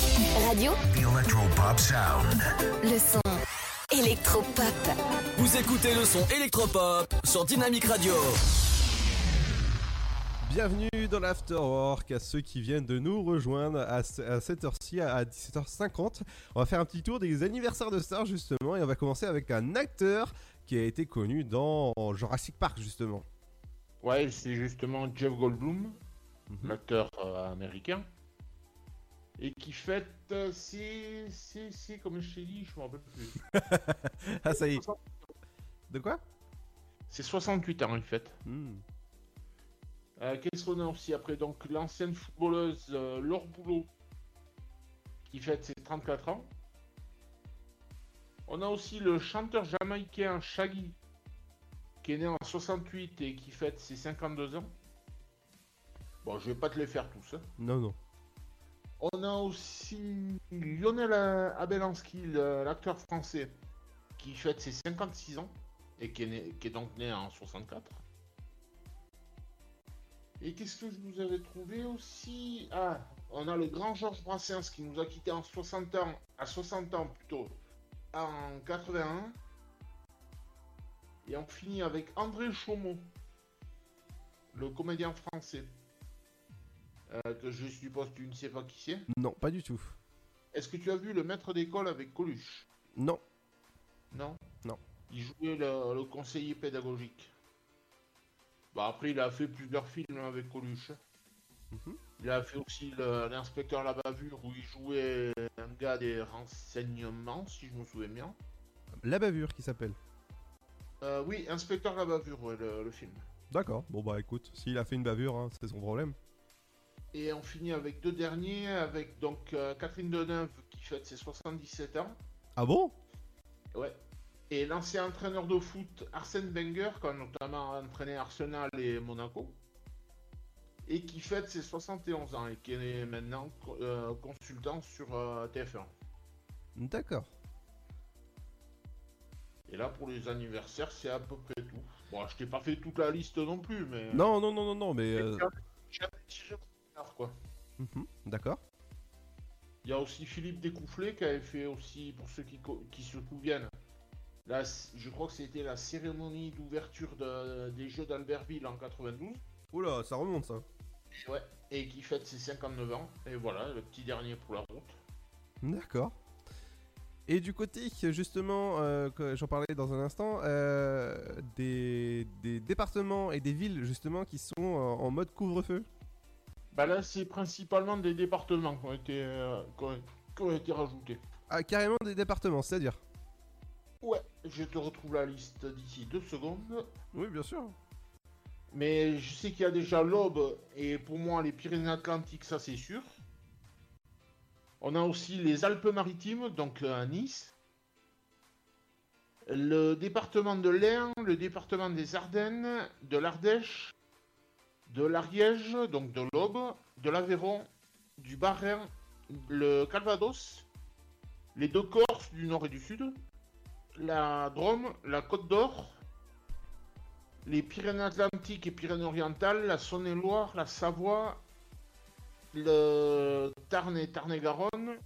Speaker 1: Radio,
Speaker 15: The Electropop Sound.
Speaker 1: le son électropop.
Speaker 2: Vous écoutez le son électropop sur Dynamique Radio.
Speaker 4: Bienvenue dans l'Afterwork à ceux qui viennent de nous rejoindre à cette heure-ci, à 17h50. On va faire un petit tour des anniversaires de stars justement et on va commencer avec un acteur qui a été connu dans Jurassic Park justement.
Speaker 10: Ouais, c'est justement Jeff Goldblum, l'acteur euh, américain, et qui fête euh, ses, ses, ses- comme je t'ai dit, je me rappelle plus.
Speaker 4: ah ça y est. De quoi?
Speaker 10: C'est 68 ans, il fête.
Speaker 4: Hmm.
Speaker 10: Euh, Qu'est-ce qu'on a aussi après? Donc, l'ancienne footballeuse euh, Laure Boulot, qui fête ses 34 ans. On a aussi le chanteur jamaïcain Shaggy, qui est né en 68 et qui fête ses 52 ans. Bon, je vais pas te les faire tous. hein.
Speaker 4: Non, non.
Speaker 10: On a aussi Lionel Abelanski, le- l'acteur français, qui fête ses 56 ans et qui est, né- qui est donc né en 64. Et qu'est-ce que je vous avais trouvé aussi? Ah, on a le grand Georges Brassens qui nous a quitté en 60 ans, à 60 ans plutôt, en 81. Et on finit avec André Chaumont, le comédien français. Euh, que je suppose que tu ne sais pas qui c'est.
Speaker 4: Non, pas du tout.
Speaker 10: Est-ce que tu as vu le maître d'école avec Coluche?
Speaker 4: Non.
Speaker 10: Non?
Speaker 4: Non.
Speaker 10: Il jouait le, le conseiller pédagogique. Bah après, il a fait plusieurs films avec Coluche.
Speaker 4: Mhm.
Speaker 10: Il a fait aussi l'inspecteur La Bavure où il jouait un gars des renseignements, si je me souviens bien.
Speaker 4: La bavure qui s'appelle.
Speaker 10: Euh, oui, inspecteur La Bavure, ouais, le, le film.
Speaker 4: D'accord. Bon bah écoute, s'il a fait une bavure, hein, c'est son problème.
Speaker 10: Et on finit avec deux derniers, avec donc euh, Catherine Deneuve qui fête ses 77 ans.
Speaker 4: Ah bon?
Speaker 10: Ouais. Et l'ancien entraîneur de foot Arsène Wenger, qui a notamment entraîné Arsenal et Monaco, et qui fête ses 71 ans et qui est maintenant euh, consultant sur euh, TF1.
Speaker 4: D'accord.
Speaker 10: Et là, pour les anniversaires, c'est à peu près tout. Bon, je t'ai pas fait toute la liste non plus, mais.
Speaker 4: Non, non, non, non, non, mais. euh,
Speaker 10: quoi.
Speaker 4: mhm, D'accord.
Speaker 10: Il y a aussi Philippe Découfflé qui avait fait aussi, pour ceux qui, se souviennent, je crois que c'était la cérémonie d'ouverture de- des Jeux d'Albertville en 92.
Speaker 4: Oula, ça remonte ça.
Speaker 10: Ouais, et qui fête ses 59 ans. Et voilà, le petit dernier pour la route.
Speaker 4: D'accord. Et du côté, justement, euh, que j'en parlais dans un instant, euh, des, des départements et des villes, justement, qui sont en, en mode couvre-feu.
Speaker 10: Bah là, c'est principalement des départements qui ont été, euh, qui ont- qui ont été rajoutés.
Speaker 4: Ah, carrément des départements, c'est-à-dire?
Speaker 10: Ouais, je te retrouve la liste d'ici deux secondes.
Speaker 4: Oui, bien sûr.
Speaker 10: Mais je sais qu'il y a déjà l'Aube et pour moi les Pyrénées-Atlantiques, ça c'est sûr. On a aussi les Alpes-Maritimes, donc euh, à Nice. Le département de l'Ain, le département des Ardennes, de l'Ardèche, de l'Ariège, donc de l'Aube, de l'Aveyron, du Bas-Rhin, le Calvados, les deux Corses du Nord et du Sud, la Drôme, la Côte d'Or, les Pyrénées-Atlantiques et Pyrénées-Orientales, la Saône-et-Loire, la Savoie, le Tarn et Tarn-et-Garonne,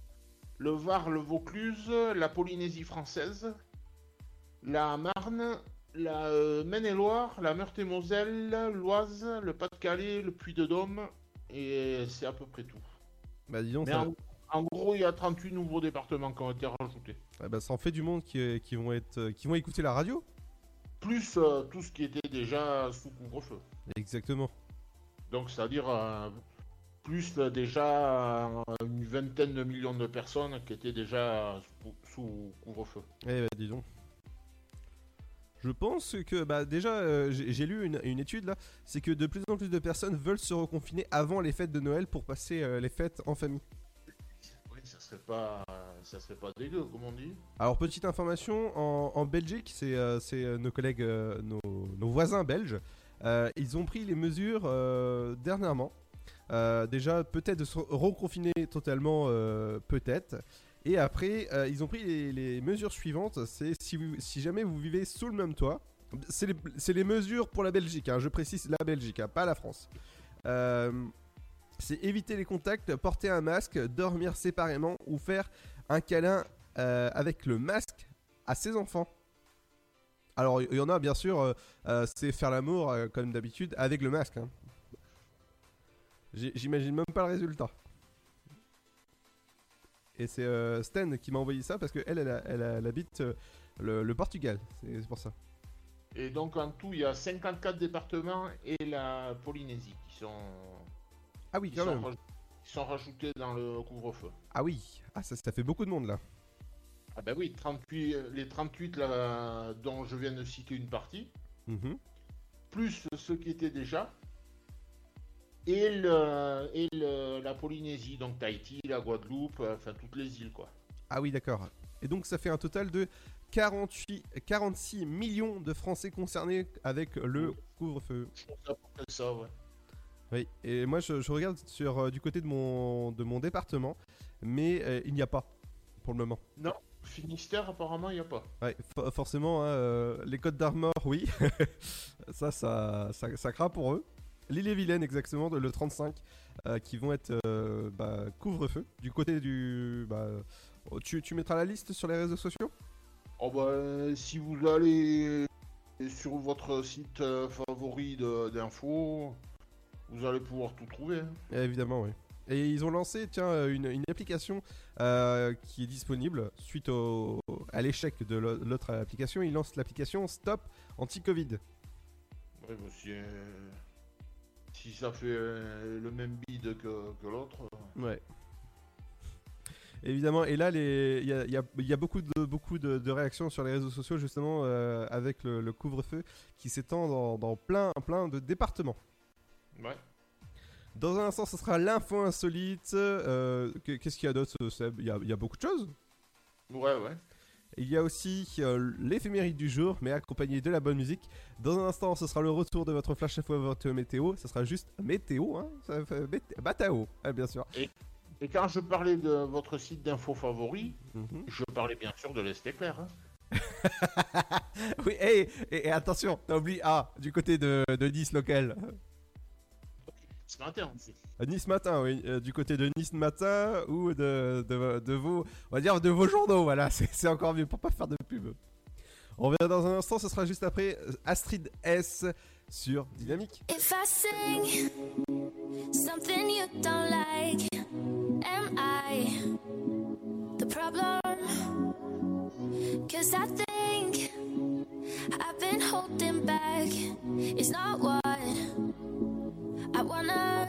Speaker 10: le Var, le Vaucluse, la Polynésie française, la Marne, la euh, Maine-et-Loire, la Meurthe-et-Moselle, l'Oise, le Pas-de-Calais, le Puy-de-Dôme, et c'est à peu près tout.
Speaker 4: Bah dis donc,
Speaker 10: Mais
Speaker 4: ça,
Speaker 10: en, en gros, il y a 38 nouveaux départements qui ont été rajoutés.
Speaker 4: ah bah, ça en fait du monde qui, qui vont être, qui vont écouter la radio.
Speaker 10: Plus euh, tout ce qui était déjà sous couvre-feu.
Speaker 4: Exactement.
Speaker 10: Donc, c'est-à-dire euh, plus euh, déjà euh, une vingtaine de millions de personnes qui étaient déjà sous, couvre-feu.
Speaker 4: Eh bah dis donc. Je pense que bah déjà euh, j'ai lu une, une étude là, c'est que de plus en plus de personnes veulent se reconfiner avant les fêtes de Noël pour passer euh, les fêtes en famille.
Speaker 10: Oui, ça serait pas, ça serait pas dégueu, comme on dit.
Speaker 4: Alors petite information, en, en Belgique, c'est euh, nos collègues, nos, nos voisins belges, ils ont pris les mesures dernièrement. Euh, déjà peut-être de se reconfiner totalement, euh, peut-être. Et après, euh, ils ont pris les, mesures suivantes. C'est si, jamais vous vivez sous le même toit, c'est les, les mesures pour la Belgique. hein, je précise la Belgique, hein, pas la France. C'est éviter les contacts, porter un masque, dormir séparément ou faire un câlin avec le masque à ses enfants. Alors il y en a bien sûr, c'est faire l'amour comme d'habitude avec le masque. hein. J'imagine même pas le résultat. Et c'est euh, Sten qui m'a envoyé ça parce qu'elle, elle, elle, habite euh, le, le Portugal. C'est pour ça.
Speaker 10: Et donc en tout, il y a 54 départements et la Polynésie qui sont,
Speaker 4: Ah oui,
Speaker 10: qui
Speaker 4: quand
Speaker 10: sont,
Speaker 4: même.
Speaker 10: raj- qui sont rajoutés dans le couvre-feu.
Speaker 4: Ah oui, ah, ça, ça fait beaucoup de monde là.
Speaker 10: Ah ben oui, 38, euh, les 38 là, dont je viens de citer une partie,
Speaker 4: Mhm.
Speaker 10: plus ceux qui étaient déjà, et, le, et le- la Polynésie, donc Tahiti, la Guadeloupe, euh, enfin toutes les îles quoi.
Speaker 4: Ah oui, d'accord. Et donc ça fait un total de 48, 46 millions de Français concernés avec le couvre-feu.
Speaker 10: Ça ouais.
Speaker 4: Oui, et moi je, je regarde sur euh, du côté de mon, de mon département, mais euh, il n'y a pas pour le moment.
Speaker 10: Non, Finistère apparemment il n'y a pas.
Speaker 4: Ouais, for- forcément, hein, euh, les Côtes d'Armor, oui, ça, ça, ça, ça craint pour eux. L'île-et-Vilaine, exactement, de- le 35, euh, qui vont être euh, bah, couvre-feu. Du côté du. Bah, oh, tu, tu mettras la liste sur les réseaux sociaux?
Speaker 10: Oh bah, si vous allez sur votre site euh, favori d'infos, vous allez pouvoir tout trouver. hein.
Speaker 4: Évidemment, oui. Et ils ont lancé, tiens, une, une application euh, qui est disponible suite au, à l'échec de l'au- l'autre application. Ils lancent l'application Stop Anti-Covid.
Speaker 10: Ouais, bah, si, ça fait euh, le même bide que, que l'autre.
Speaker 4: Ouais. Évidemment, et là, les- il y a, y y beaucoup, de, beaucoup de, de réactions sur les réseaux sociaux, justement, euh, avec le, le couvre-feu qui s'étend dans, dans plein, plein de départements.
Speaker 10: Ouais.
Speaker 4: Dans un instant, ce sera l'info insolite. euh, qu'est- Qu'est-ce qu'il y a d'autre, Seb? Il y, a, il y a beaucoup de choses.
Speaker 10: Ouais, ouais.
Speaker 4: Il y a aussi euh, l'éphéméride du jour, mais accompagné de la bonne musique. Dans un instant, ce sera le retour de votre flash info, votre météo. Ce sera juste météo, hein ça fait mét- Batao, hein, bien sûr.
Speaker 10: Et, et quand je parlais de votre site d'infos favori,
Speaker 4: Mhm.
Speaker 10: je parlais bien sûr de l'Est éclair. hein.
Speaker 4: Oui, et attention, t'as oublié, ah, du côté de, de Nice local.
Speaker 10: Ce matin aussi.
Speaker 4: Euh, Nice matin, oui, euh, du côté de Nice matin ou de, de, de vos, on va dire de vos journaux, voilà, c'est encore mieux pour pas faire de pub. On revient dans un instant, ce sera juste après euh, Astrid S sur Dynamique.
Speaker 1: If I sing something you don't like, am I the problem? Cause I think I've been holding back. It's not what I wanna.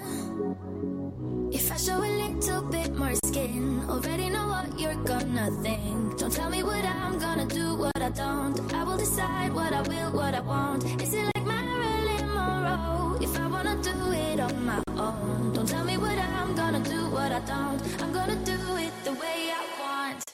Speaker 1: If I show a little bit more skin, already know what you're gonna think. Don't tell me what I'm gonna do, what I don't. I will decide what I will, what I won't. Is it like Marilyn Monroe? If I wanna do it on my own, don't tell me what I'm gonna do, what I don't. I'm gonna do it the way I want.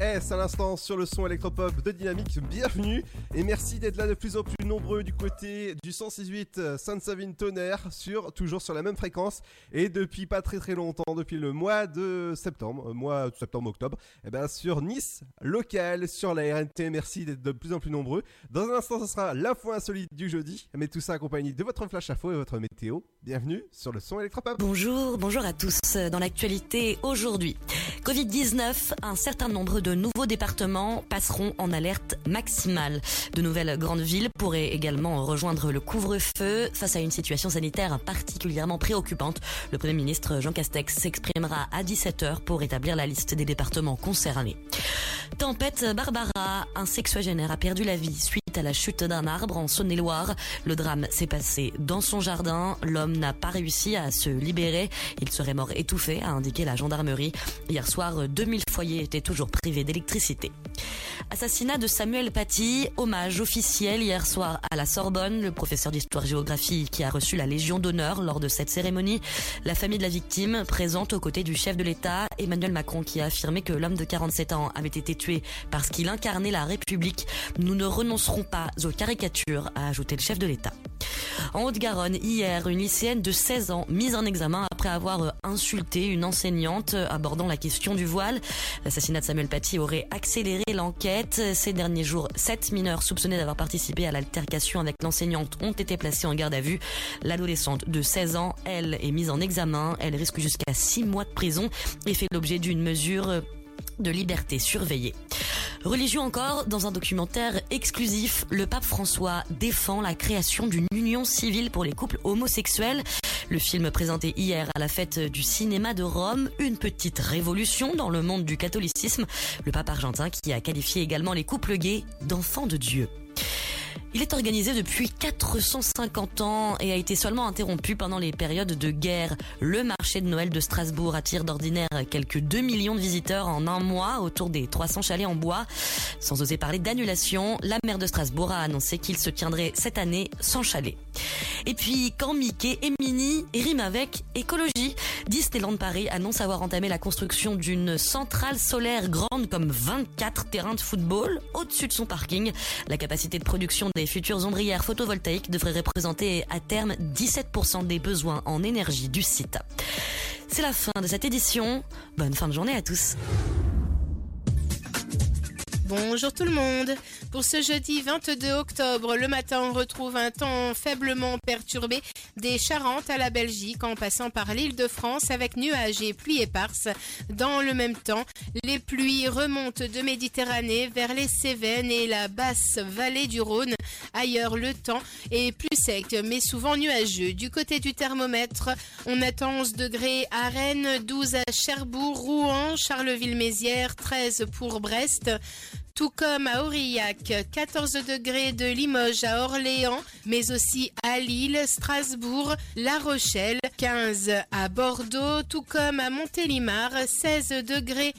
Speaker 4: S à l'instant sur le son électropop de Dynamique, bienvenue et merci d'être là de plus en plus nombreux du côté du 168 Sainte-Savine Tonnerre sur toujours sur la même fréquence et depuis pas très très longtemps depuis le mois de septembre, euh, mois de septembre octobre, et ben sur Nice local sur la RNT. Merci d'être de plus en plus nombreux. Dans un instant, ce sera l'info insolite du jeudi, mais tout ça accompagné de votre flash info et votre météo. Bienvenue sur le son électropop.
Speaker 5: Bonjour, bonjour à tous. Dans l'actualité aujourd'hui, Covid-19, un certain nombre de nouveaux départements passeront en alerte maximale. De nouvelles grandes villes pourraient également rejoindre le couvre-feu face à une situation sanitaire particulièrement préoccupante. Le Premier ministre Jean Castex s'exprimera à 17h pour établir la liste des départements concernés. Tempête Barbara, un sexuagénaire a perdu la vie suite à la chute d'un arbre en Saône-et-Loire. Le drame s'est passé dans son jardin. L'homme n'a pas réussi à se libérer. Il serait mort étouffé, a indiqué la gendarmerie. Hier soir, 2000 foyers étaient toujours privés d'électricité. Assassinat de Samuel Paty, hommage officiel hier soir à la Sorbonne, le professeur d'histoire-géographie qui a reçu la Légion d'honneur lors de cette cérémonie. La famille de la victime présente aux côtés du chef de l'État, Emmanuel Macron, qui a affirmé que l'homme de 47 ans avait été parce qu'il incarnait la République. Nous ne renoncerons pas aux caricatures, a ajouté le chef de l'État. En Haute-Garonne, hier, une lycéenne de 16 ans mise en examen après avoir insulté une enseignante abordant la question du voile. L'assassinat de Samuel Paty aurait accéléré l'enquête. Ces derniers jours, sept mineurs soupçonnés d'avoir participé à l'altercation avec l'enseignante ont été placés en garde à vue. L'adolescente de 16 ans, elle, est mise en examen. Elle risque jusqu'à 6 mois de prison et fait l'objet d'une mesure de liberté surveillée. Religion encore, dans un documentaire exclusif, le pape François défend la création d'une union civile pour les couples homosexuels. Le film présenté hier à la fête du cinéma de Rome, une petite révolution dans le monde du catholicisme. Le pape argentin qui a qualifié également les couples gays d'enfants de Dieu. Il est organisé depuis 450 ans et a été seulement interrompu pendant les périodes de guerre. Le marché de Noël de Strasbourg attire d'ordinaire quelques 2 millions de visiteurs en un mois autour des 300 chalets en bois. Sans oser parler d'annulation, la maire de Strasbourg a annoncé qu'il se tiendrait cette année sans chalet. Et puis, quand Mickey et Minnie riment avec écologie, Disneyland Paris annonce avoir entamé la construction d'une centrale solaire grande comme 24 terrains de football au-dessus de son parking. La capacité de production des futures ombrières photovoltaïques devrait représenter à terme 17% des besoins en énergie du site. C'est la fin de cette édition. Bonne fin de journée à tous.
Speaker 6: Bonjour tout le monde. Pour ce jeudi 22 octobre, le matin, on retrouve un temps faiblement perturbé des Charentes à la Belgique en passant par l'île de France avec nuages et pluies éparses. Dans le même temps, les pluies remontent de Méditerranée vers les Cévennes et la basse vallée du Rhône. Ailleurs, le temps est plus sec mais souvent nuageux. Du côté du thermomètre, on attend 11 degrés à Rennes, 12 à Cherbourg, Rouen, Charleville-Mézières, 13 pour Brest tout comme à Aurillac, 14 degrés de Limoges à Orléans, mais aussi à Lille, Strasbourg, La Rochelle, 15 à Bordeaux, tout comme à Montélimar, 16 degrés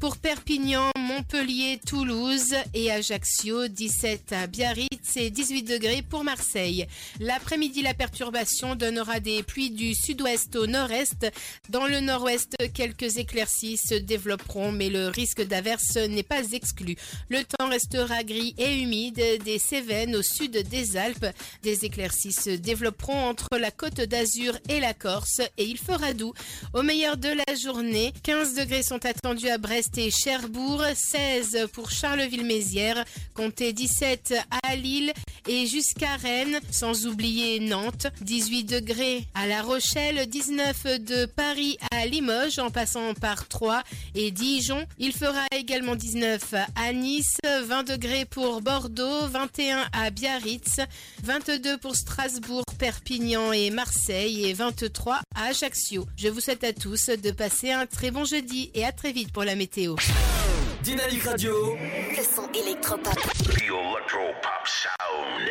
Speaker 6: pour Perpignan, Montpellier, Toulouse et Ajaccio, 17 à Biarritz et 18 degrés pour Marseille. L'après-midi, la perturbation donnera des pluies du sud-ouest au nord-est. Dans le nord-ouest, quelques éclaircies se développeront, mais le risque d'averse n'est pas exclu. Le temps restera gris et humide des Cévennes au sud des Alpes. Des éclaircies se développeront entre la côte d'Azur et la Corse et il fera doux. Au meilleur de la journée, 15 degrés sont attendus à Brest Cherbourg, 16 pour Charleville-Mézières, comptez 17 à Lille et jusqu'à Rennes, sans oublier Nantes, 18 degrés à La Rochelle, 19 de Paris à Limoges en passant par Troyes et Dijon. Il fera également 19 à Nice, 20 degrés pour Bordeaux, 21 à Biarritz, 22 pour Strasbourg, Perpignan et Marseille et 23 à Ajaccio. Je vous souhaite à tous de passer un très bon jeudi et à très vite pour la météo.
Speaker 2: Dynamique Radio.
Speaker 8: Le son électropop.
Speaker 15: The Electro Pop Sound.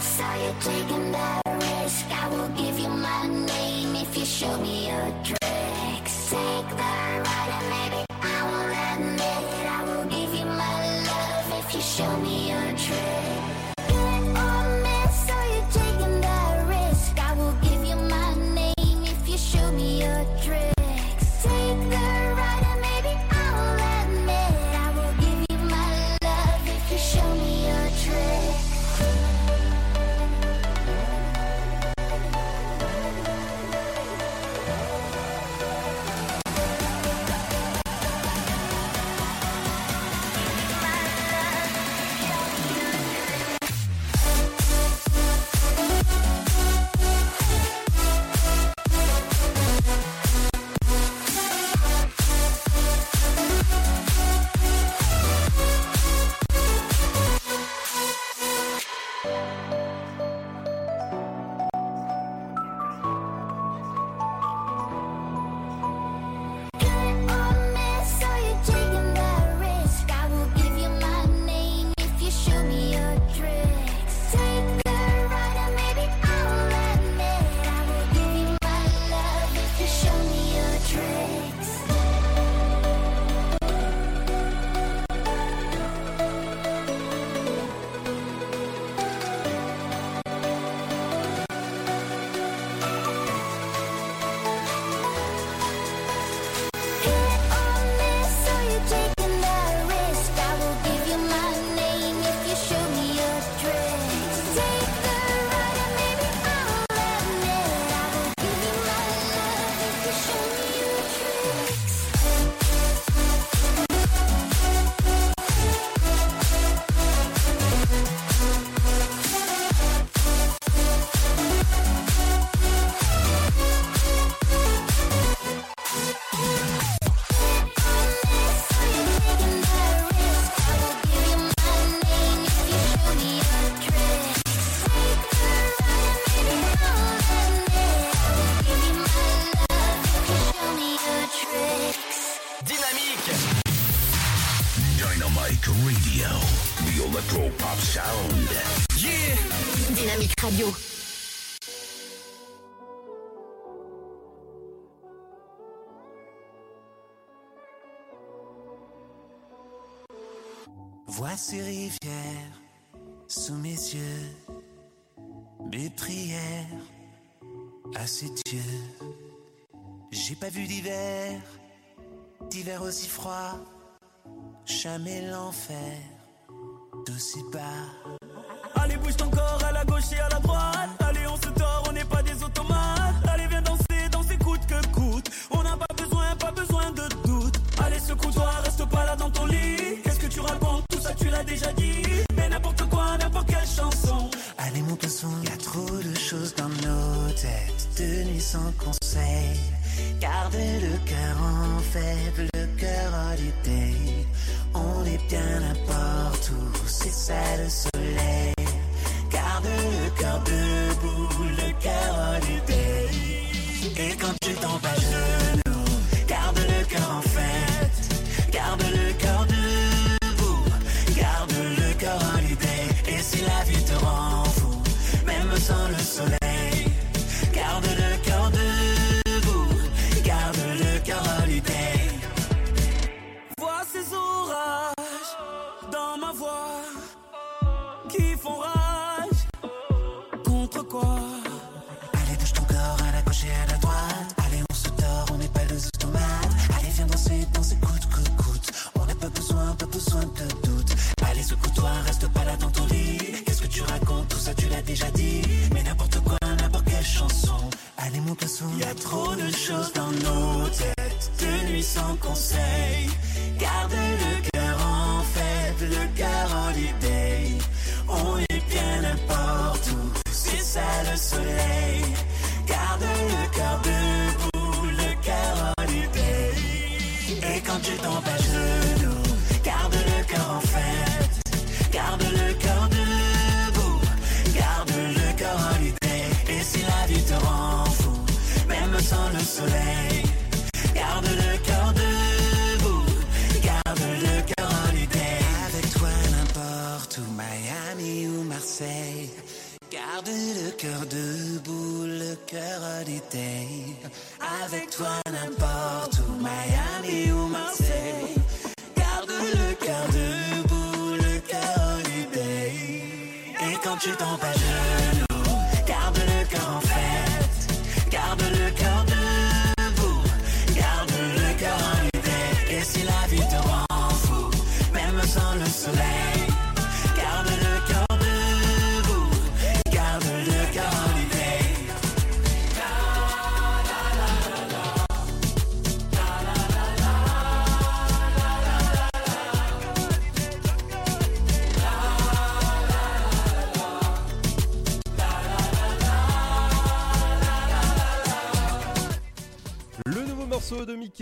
Speaker 16: Saw you taking that risk. I will give you my name if you show me your tricks. Take the
Speaker 7: ces rivières sous mes yeux, mes prières à ces dieux. J'ai pas vu d'hiver, d'hiver aussi froid, jamais l'enfer d'aussi bas.
Speaker 17: Allez, bouge ton corps à la gauche et à la droite.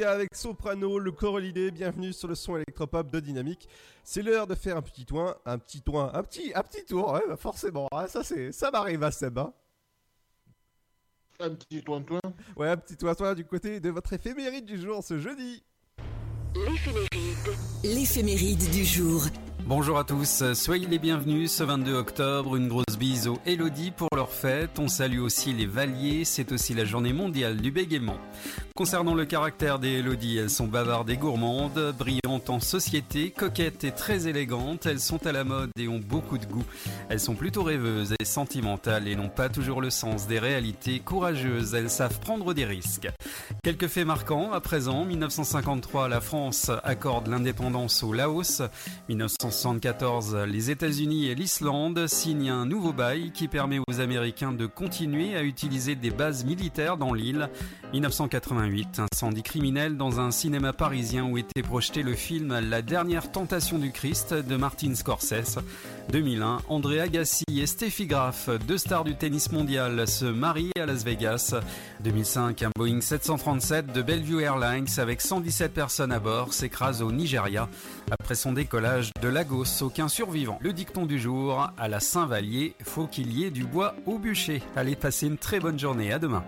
Speaker 17: Avec
Speaker 4: Soprano, le Corolidé, bienvenue sur le son électropop de Dynamique. C'est l'heure de faire un petit toin, un petit toin, un petit, un petit tour, ouais, bah forcément, hein, ça c'est, ça m'arrive à Seb, hein.
Speaker 10: Un petit toin-toin.
Speaker 4: Ouais, un petit toin toin du côté de votre éphéméride du jour ce jeudi.
Speaker 1: L'éphéméride.
Speaker 12: L'éphéméride du jour.
Speaker 18: Bonjour à tous, soyez les bienvenus ce 22 octobre, une grosse bise aux Elodie pour leur fête, on salue aussi les Valiers, c'est aussi la journée mondiale du bégaiement. Concernant le caractère des Elodie, elles sont bavardes et gourmandes, brillantes en société, coquettes et très élégantes, elles sont à la mode et ont beaucoup de goût. Elles sont plutôt rêveuses et sentimentales et n'ont pas toujours le sens des réalités, courageuses, elles savent prendre des risques. Quelques faits marquants, à présent, 1953, la France accorde l'indépendance au Laos, 1974, les États-Unis et l'Islande signent un nouveau bail qui permet aux Américains de continuer à utiliser des bases militaires dans l'île. 1988, incendie criminel dans un cinéma parisien où était projeté le film La dernière tentation du Christ de Martin Scorsese. 2001, André Agassi et Steffi Graf, deux stars du tennis mondial, se marient à Las Vegas. 2005, un Boeing 737 de Bellevue Airlines avec 117 personnes à bord s'écrase au Nigeria. Après son décollage de Lagos, aucun survivant. Le dicton du jour, à la Saint-Vallier, faut qu'il y ait du bois au bûcher. Allez, passez une très bonne journée, à demain.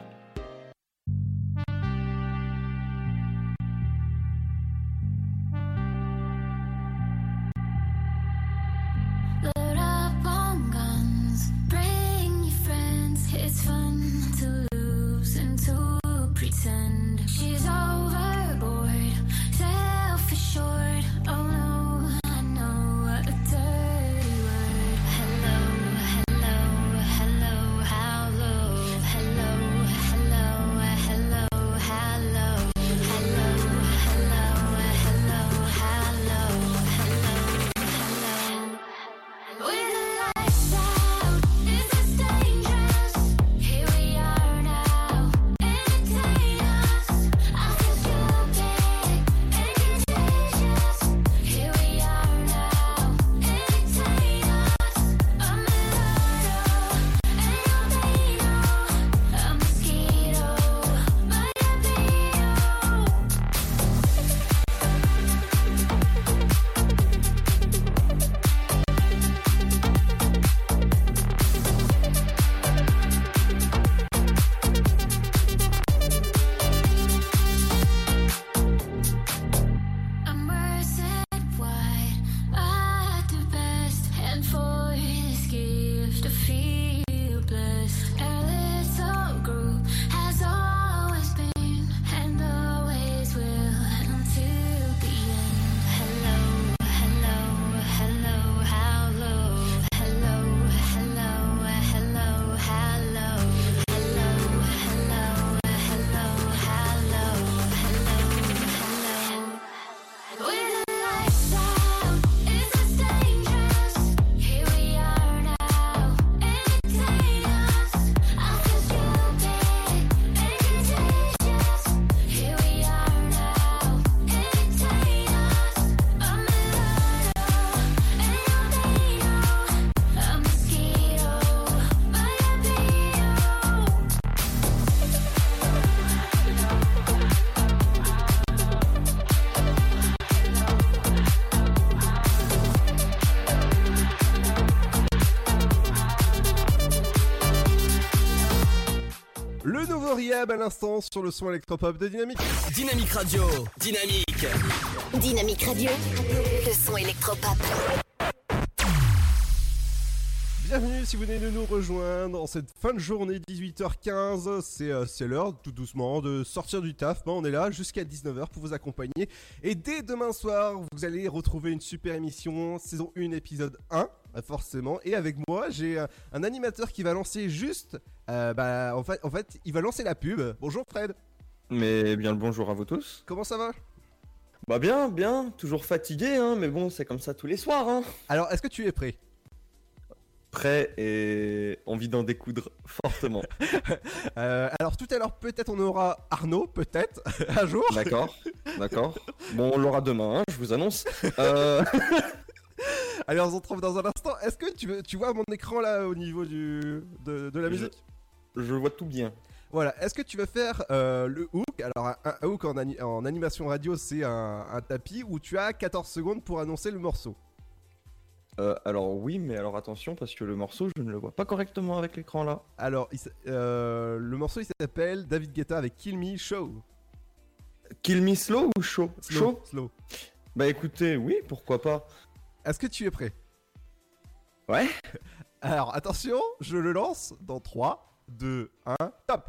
Speaker 4: À l'instant sur le son électropop de Dynamique.
Speaker 2: Dynamique Radio, Dynamique.
Speaker 8: Dynamique Radio, le son électropop.
Speaker 4: Bienvenue si vous venez de nous rejoindre en cette fin de journée 18h15. C'est euh, c'est l'heure tout doucement de sortir du taf. Bon, on est là jusqu'à 19h pour vous accompagner. Et dès demain soir, vous allez retrouver une super émission, saison 1, épisode 1, euh, forcément. Et avec moi, j'ai euh, un animateur qui va lancer juste. euh, bah, en fait, en fait, il va lancer la pub. Bonjour Fred.
Speaker 19: Mais bien le bonjour à vous tous.
Speaker 4: Comment ça va?
Speaker 19: Bah bien, bien, toujours fatigué, hein, mais bon, c'est comme ça tous les soirs. Hein.
Speaker 4: Alors, est-ce que tu es prêt?
Speaker 19: Prêt et envie d'en découdre fortement.
Speaker 4: Euh, alors tout à l'heure, peut-être on aura Arnaud, peut-être, un jour.
Speaker 19: D'accord, d'accord. Bon, on l'aura demain, hein, je vous annonce. Euh,
Speaker 4: Allez, on se retrouve dans un instant. Est-ce que tu, veux, tu vois mon écran là au niveau du, de, de la musique?
Speaker 19: je vois tout bien.
Speaker 4: Voilà, est-ce que tu veux faire euh, le hook? Alors, un, un hook en, ani- en animation radio, c'est un, un tapis où tu as 14 secondes pour annoncer le morceau.
Speaker 19: Euh, alors oui, mais alors attention parce que le morceau, je ne le vois pas correctement avec l'écran là.
Speaker 4: Alors, il euh, le morceau il s'appelle David Guetta avec Kill Me Show.
Speaker 19: Kill me slow ou chaud
Speaker 4: Slow,
Speaker 19: Chaud
Speaker 4: slow.
Speaker 19: Bah écoutez, oui, pourquoi pas.
Speaker 4: Est-ce que tu es prêt?
Speaker 19: Ouais.
Speaker 4: Alors, attention, je le lance dans 3, 2, 1, top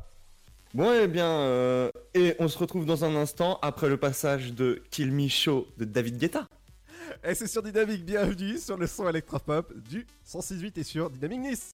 Speaker 19: Bon, eh bien, euh, et on se retrouve dans un instant après le passage de Kill Me Show de David Guetta.
Speaker 4: Et c'est sur Dynamique, bienvenue sur le son électropop du 106.8 et sur Dynamique Nice.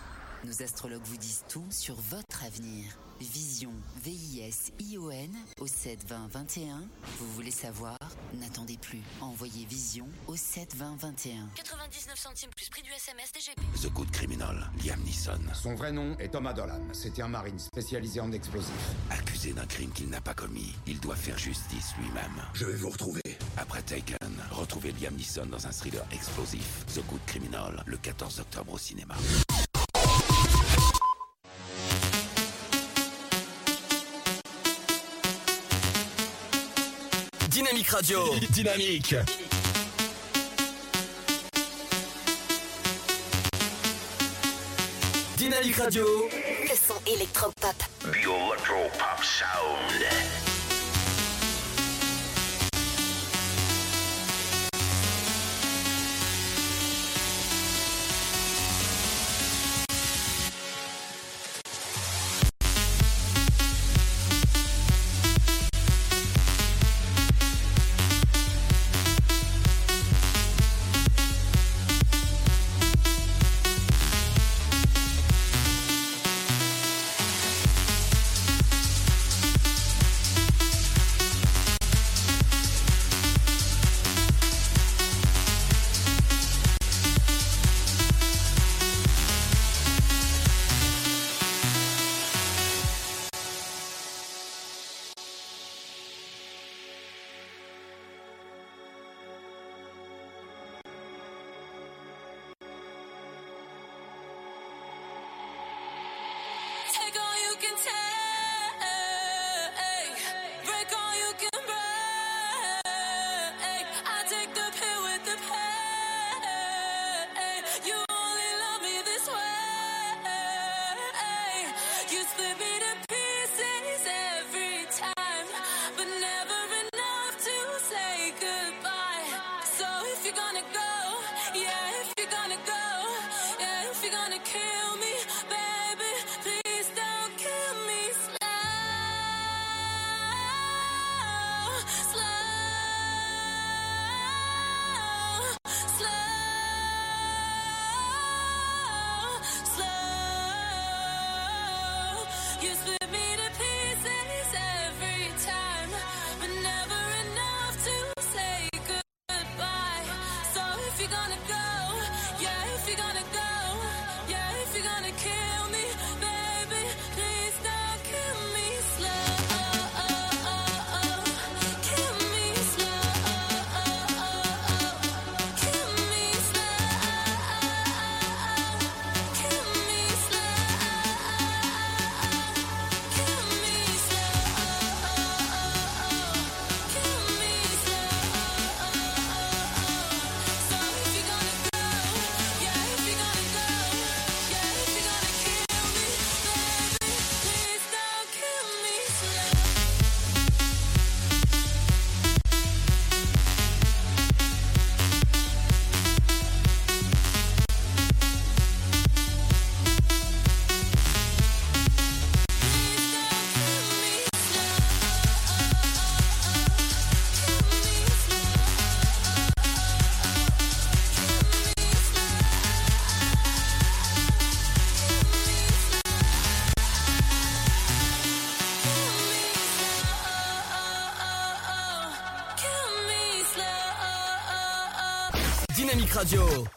Speaker 12: Nos astrologues vous disent tout sur votre avenir. Vision, V-I-S-I-O-N au 72021. Vous voulez savoir? N'attendez plus. Envoyez Vision au 72021.
Speaker 20: 99 centimes plus prix du SMS DGP.
Speaker 3: The Good Criminal, Liam Neeson.
Speaker 11: Son vrai nom est Thomas Dolan. C'était un marine spécialisé en explosifs.
Speaker 3: Accusé d'un crime qu'il n'a pas commis, il doit faire justice lui-même. Je vais vous retrouver. Après Taken, retrouvez Liam Neeson dans un thriller explosif. The Good Criminal, le 14 octobre au cinéma.
Speaker 2: Dynamique Radio, Dynamique. Dynamique Radio.
Speaker 8: Le son électropop.
Speaker 9: The Electro Pop Sound.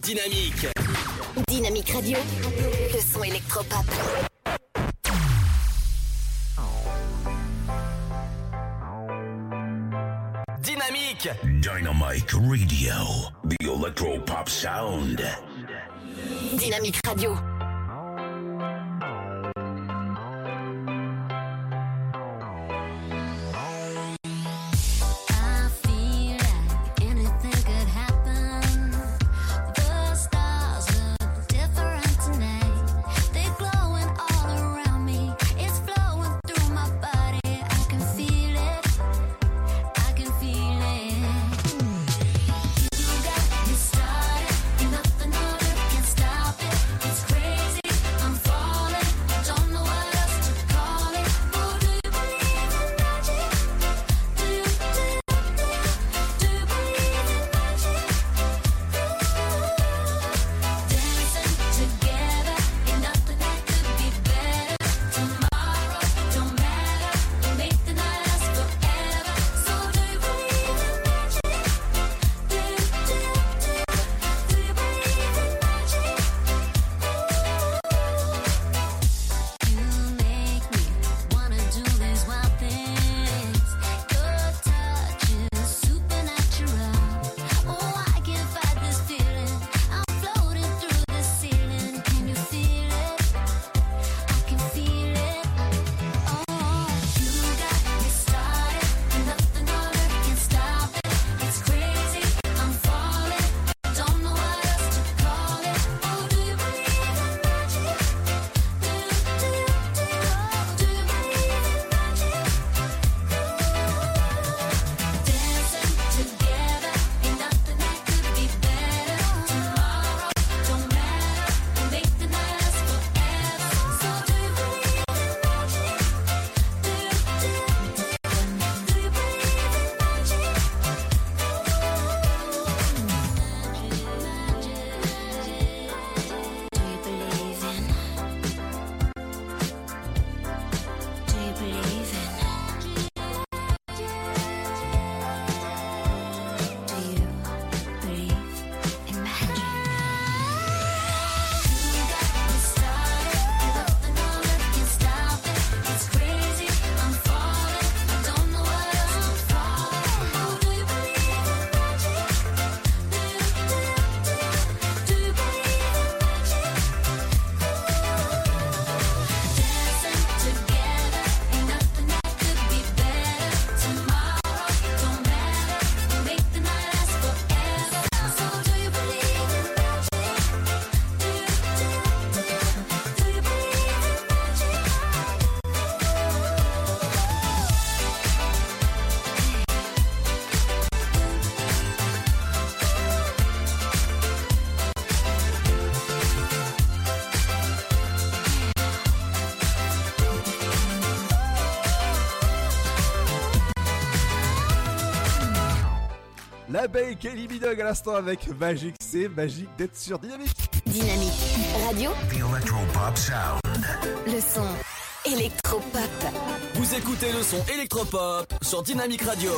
Speaker 2: Dynamique.
Speaker 1: Dynamique Radio. Le son électropop.
Speaker 2: Dynamique.
Speaker 15: Dynamite Radio. The electro pop sound.
Speaker 1: Dynamique Radio.
Speaker 4: Kelly Bidog à l'instant avec Magique, c'est magique d'être sur Dynamique.
Speaker 1: Dynamique Radio.
Speaker 15: The electro pop sound.
Speaker 1: Le son électropop.
Speaker 2: Vous écoutez le son électropop sur Dynamique Radio.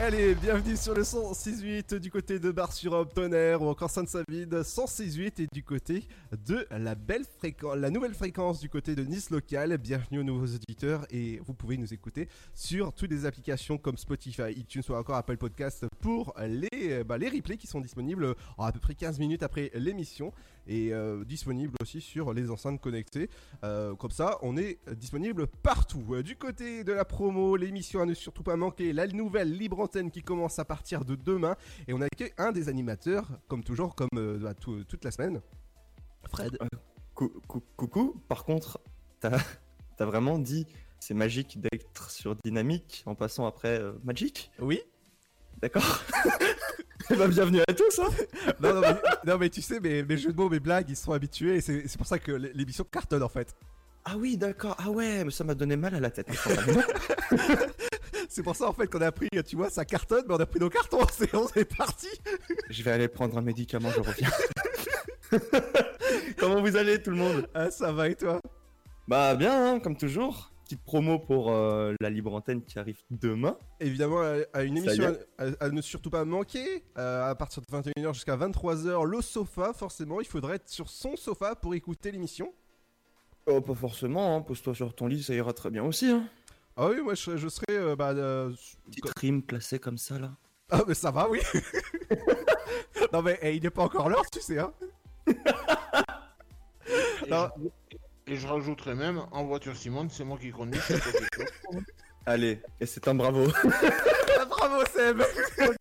Speaker 4: Allez, bienvenue sur le 106.8 du côté de Bar-sur-Aube, Tonnerre ou encore Sainte-Savide, 106.8 et du côté de la belle fréquence, la nouvelle fréquence du côté de Nice Local. Bienvenue aux nouveaux auditeurs et vous pouvez nous écouter sur toutes les applications comme Spotify, iTunes ou encore Apple Podcast pour les, bah, les replays qui sont disponibles en à peu près 15 minutes après l'émission et euh, disponibles aussi sur les enceintes connectées. Euh, comme ça, on est disponible partout. Euh, Du côté de la promo, l'émission à ne surtout pas manquer, la nouvelle libre antenne qui commence à partir de demain. Et on a accueilli un des animateurs, comme toujours, comme euh, bah, tout- toute la semaine. Fred.
Speaker 19: Cou- cou- coucou, par contre, t'as as vraiment dit c'est magique d'être sur Dynamique en passant après Magic?
Speaker 4: Oui.
Speaker 19: D'accord? Eh ben, bienvenue à tous. Hein
Speaker 4: non, non, mais, non, mais tu sais, mes, mes jeux de mots, mes blagues, ils sont habitués. Et c'est pour ça que l'é- l'émission cartonne en fait.
Speaker 19: Ah oui, d'accord. Ah ouais, mais ça m'a donné mal à la tête.
Speaker 4: C'est pour ça en fait qu'on a pris, tu vois, ça cartonne, mais on a pris nos cartons. C'est on est parti.
Speaker 19: Je vais aller prendre un médicament, je reviens. Comment vous allez tout le monde?
Speaker 4: Ah, ça va et toi?
Speaker 19: Bah bien, hein, comme toujours. Petite promo pour euh, la libre antenne qui arrive demain.
Speaker 4: Évidemment, à, à une émission à, à ne surtout pas manquer. euh, à partir de 21h jusqu'à 23h, le sofa, forcément, il faudrait être sur son sofa pour écouter l'émission.
Speaker 19: Oh, pas forcément, hein, pose-toi sur ton lit, ça ira très bien aussi. Hein.
Speaker 4: Ah oui, moi je, je serais. euh, bah, euh,
Speaker 19: Petite rime placée comme ça là.
Speaker 4: Ah, mais ça va, oui. non, mais eh, il n'est pas encore l'heure, tu sais, hein.
Speaker 10: et je rajouterais même en voiture Simone, c'est moi qui conduis. c'est toi qui conduis.
Speaker 19: Allez, et c'est un bravo.
Speaker 4: Ah, Bravo, Seb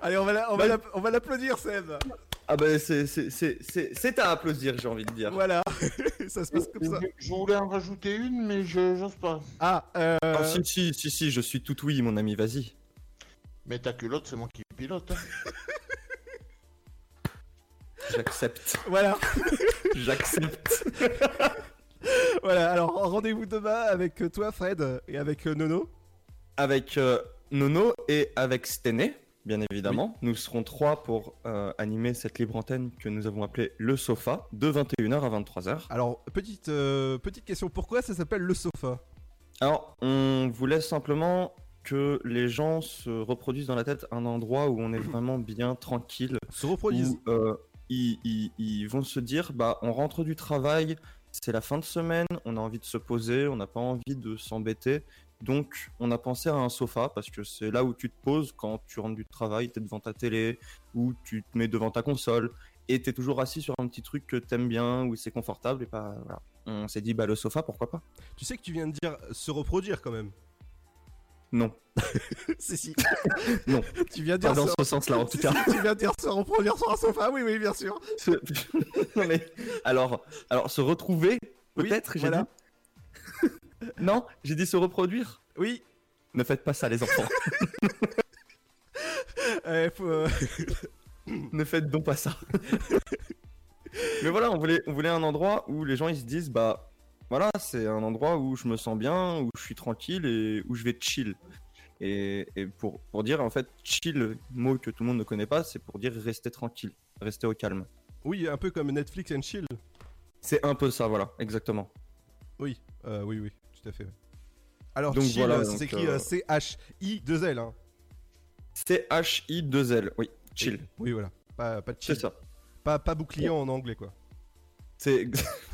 Speaker 4: Allez, on va la- on va la- on va l'applaudir, Seb.
Speaker 19: ah bah c'est c'est- c'est- c'est- c'est à applaudir, j'ai envie de dire.
Speaker 4: Voilà, ça se passe comme ça.
Speaker 10: Je voulais en rajouter une, mais je j'ose pas.
Speaker 4: Ah, euh...
Speaker 19: Ah, si, si, si, si, je suis tout oui, mon ami, vas-y.
Speaker 10: Mais ta culotte, c'est moi qui pilote. hein.
Speaker 19: J'accepte.
Speaker 4: Voilà.
Speaker 19: J'accepte.
Speaker 4: voilà, alors rendez-vous demain avec euh, toi, Fred, et avec euh, Nono.
Speaker 19: Avec euh, Nono et avec Stené, bien évidemment. Nous serons trois pour euh, animer cette libre antenne que nous avons appelée Le Sofa, de 21h à 23h.
Speaker 4: Alors, petite, petite question, pourquoi ça s'appelle le sofa?
Speaker 19: Alors, on voulait simplement que les gens se reproduisent dans la tête un endroit où on est vraiment bien tranquille.
Speaker 4: Se reproduisent.
Speaker 19: Où, ils, vont se dire, bah, on rentre du travail, c'est la fin de semaine, on a envie de se poser, on n'a pas envie de s'embêter. Donc, on a pensé à un sofa parce que c'est là où tu te poses quand tu rentres du travail, tu es devant ta télé ou tu te mets devant ta console et tu es toujours assis sur un petit truc que t'aimes bien, où c'est confortable. Et voilà. On s'est dit, bah, le sofa, pourquoi pas
Speaker 4: Tu sais que tu viens de dire se reproduire quand même.
Speaker 19: Non.
Speaker 4: si, si.
Speaker 19: Non.
Speaker 4: Tu viens de dire
Speaker 19: Pas dans ce sens-là, en tout
Speaker 4: Si,
Speaker 19: cas.
Speaker 4: si, tu viens de dire se reproduire sur un sofa, oui, oui, bien sûr.
Speaker 19: Se- non mais alors, alors se retrouver,
Speaker 4: Oui,
Speaker 19: peut-être, j'ai
Speaker 4: voilà.
Speaker 19: dit. non, j'ai dit se reproduire.
Speaker 4: Oui.
Speaker 19: Ne faites pas ça, les enfants.
Speaker 4: Euh, faut, euh,
Speaker 19: ne faites donc pas ça. mais voilà, on voulait, on voulait un endroit où les gens ils se disent bah voilà, c'est un endroit où je me sens bien, où je suis tranquille et où je vais chill. Et, et pour, pour dire en fait chill, mot que tout le monde ne connaît pas, c'est pour dire rester tranquille, rester au calme.
Speaker 4: Oui, un peu comme Netflix and Chill.
Speaker 19: C'est un peu ça, voilà, exactement.
Speaker 4: Oui, euh, oui, oui, tout à fait. Alors,
Speaker 19: Donc
Speaker 4: Chill,
Speaker 19: voilà, donc,
Speaker 4: s'écrit
Speaker 19: euh,
Speaker 4: euh, C-H-I-2-L. Hein.
Speaker 19: C-H-I-2-L, oui, chill.
Speaker 4: Oui, voilà. Pas, pas de chill.
Speaker 19: C'est ça.
Speaker 4: Pas, pas bouclier en anglais, quoi.
Speaker 19: C'est.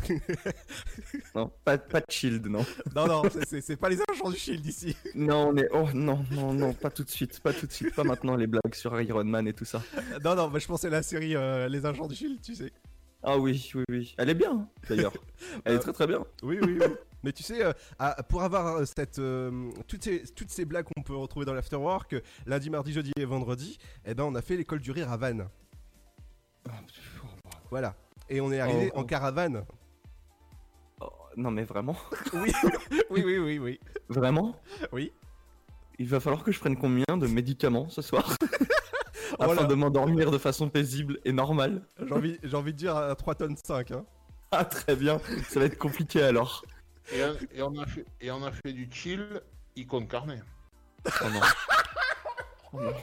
Speaker 19: non, pas, pas de shield, non.
Speaker 4: Non, non, c'est- pas les agents du Shield ici.
Speaker 19: Non, mais oh non, non, non, pas tout de suite, pas tout de suite, pas maintenant les blagues sur Iron Man et tout ça.
Speaker 4: non, non, bah, je pensais à la série euh, Les agents du Shield, tu sais.
Speaker 19: Ah oui, oui, oui. Elle est bien, hein, d'ailleurs. Elle est très très bien.
Speaker 4: Oui, oui, oui. Mais tu sais, euh, ah, pour avoir euh, cette, euh, toutes, ces, toutes ces blagues qu'on peut retrouver dans l'Afterwork, lundi, mardi, jeudi et vendredi, eh ben, on a fait l'école du rire à Vannes. Voilà. Et on est arrivé
Speaker 19: Oh.
Speaker 4: en caravane.
Speaker 19: Oh, non, mais vraiment
Speaker 4: Oui, oui, oui, oui, oui.
Speaker 19: Vraiment
Speaker 4: Oui.
Speaker 19: Il va falloir que je prenne combien de médicaments ce soir Afin
Speaker 4: Voilà.
Speaker 19: de m'endormir de façon paisible et normale.
Speaker 4: J'ai envie, j'ai envie de dire à 3 tonnes 5. Hein.
Speaker 19: Ah, très bien. Ça va être compliqué alors.
Speaker 10: Et, on- et on a fait, et on a fait du chill, icône carnet.
Speaker 19: Oh non. Oh non.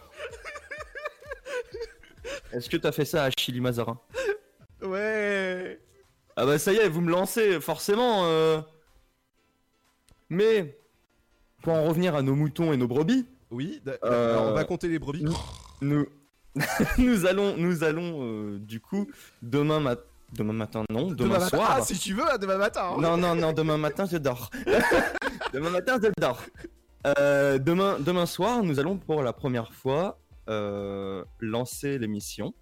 Speaker 19: Est-ce que t'as fait ça à Chili Mazarin?
Speaker 4: Ouais.
Speaker 19: Ah bah ça y est, vous me lancez, forcément. euh. Mais, pour en revenir à nos moutons et nos brebis.
Speaker 4: Oui,
Speaker 19: euh,
Speaker 4: alors on va compter les brebis.
Speaker 19: Nous, nous allons, nous allons euh, du coup, demain, mat- demain matin, non, demain,
Speaker 4: matin.
Speaker 19: soir.
Speaker 4: Ah, si tu veux, demain matin. hein.
Speaker 19: Non, non, non, demain matin, je dors. demain matin, je dors. Euh, demain, demain soir, nous allons pour la première fois euh, lancer l'émission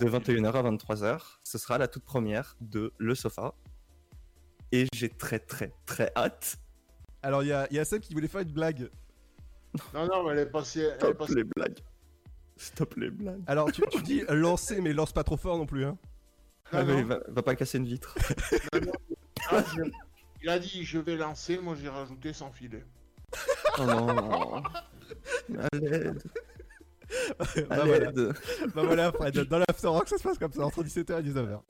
Speaker 19: de 21h à 23h. Ce sera la toute première de Le Sofa. Et j'ai très, très, très hâte.
Speaker 4: Alors, il y a, il y a Seb qui voulait faire une blague.
Speaker 10: Non, non, mais elle est passée. Elle est
Speaker 19: Stop
Speaker 10: passée-
Speaker 19: les blagues. Stop les blagues.
Speaker 4: Alors, tu, tu dis lancer, mais lance pas trop fort non plus. Hein.
Speaker 19: Ah,
Speaker 10: Non,
Speaker 19: mais
Speaker 10: non.
Speaker 19: va, va pas casser une vitre.
Speaker 10: Ah, je- Il a dit je vais lancer, moi j'ai rajouté sans filet.
Speaker 19: Oh non. À l'aide.
Speaker 4: Bah,
Speaker 19: À
Speaker 4: voilà. bah voilà, Fred, dans l'Afterwork, ça se passe comme ça, entre 17h et 19h.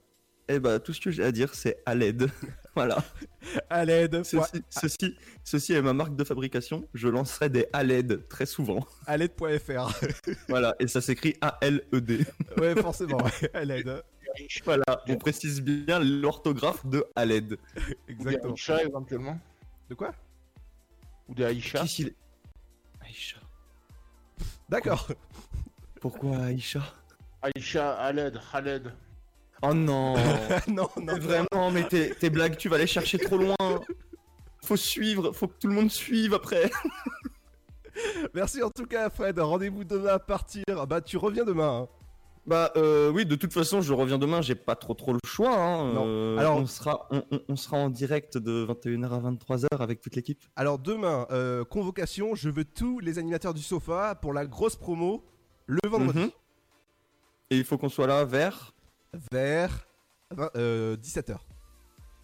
Speaker 19: Eh bah, tout ce que j'ai à dire, c'est à l'aide. voilà.
Speaker 4: À l'aide.
Speaker 19: Ceci, ceci, ceci est ma marque de fabrication. Je lancerai des à l'aide très souvent.
Speaker 4: À l'aide.fr.
Speaker 19: voilà, et ça s'écrit A-L-E-D.
Speaker 4: ouais, forcément, ouais, à l'aide.
Speaker 19: Voilà, on précise bien l'orthographe de à l'aide.
Speaker 10: Un chat éventuellement.
Speaker 4: De quoi?
Speaker 10: Ou des Aïcha
Speaker 19: Aïcha.
Speaker 4: D'accord.
Speaker 19: Pourquoi Aïcha?
Speaker 10: Aïcha, Khaled, Khaled.
Speaker 19: Oh non
Speaker 4: Non, non,
Speaker 19: Mais Vraiment, mais tes, tes blagues, tu vas les chercher trop loin. Faut suivre, faut que tout le monde suive après.
Speaker 4: Merci en tout cas, Fred. Rendez-vous demain à partir. Bah, tu reviens demain. hein.
Speaker 19: Bah euh, oui, de toute façon, je reviens demain, j'ai pas trop trop le choix. hein.
Speaker 4: Non.
Speaker 19: Euh,
Speaker 4: Alors-
Speaker 19: on sera, on, sera en direct de 21h à 23h avec toute l'équipe.
Speaker 4: Alors, demain, euh, convocation. Je veux tous les animateurs du sofa pour la grosse promo le vendredi.
Speaker 19: Mhm. Et il faut qu'on soit là vers
Speaker 4: Vers euh, 17h.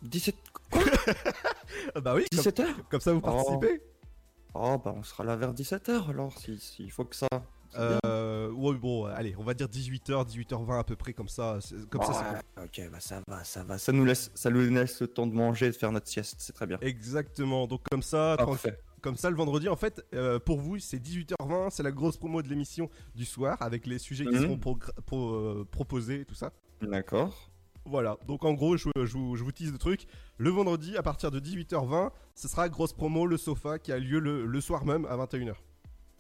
Speaker 19: 17
Speaker 4: bah oui, comme-
Speaker 19: 17h
Speaker 4: comme, ça vous participez.
Speaker 19: Oh bah on sera là vers 17h alors, s'il si, il faut que ça.
Speaker 4: Euh, ouais, bon, allez, on va dire 18h, 18h20 à peu près, comme ça. c'est- Comme ça, c'est
Speaker 19: Ouais,
Speaker 4: cool.
Speaker 19: Ok, bah ça va, ça va. Ça nous laisse, ça nous laisse le temps de manger et de faire notre sieste, c'est très bien.
Speaker 4: Exactement. Donc comme ça,
Speaker 19: Parfait.
Speaker 4: tranquille- comme ça le vendredi, en fait, euh, pour vous, c'est 18h20, c'est la grosse promo de l'émission du soir avec les sujets qui
Speaker 19: Mhm.
Speaker 4: seront pro- euh, proposés et tout ça.
Speaker 19: D'accord.
Speaker 4: Voilà. Donc en gros, je, je vous, je vous tease le truc. Le vendredi, à partir de 18h20, ce sera grosse promo le sofa qui a lieu le, le soir même à 21h.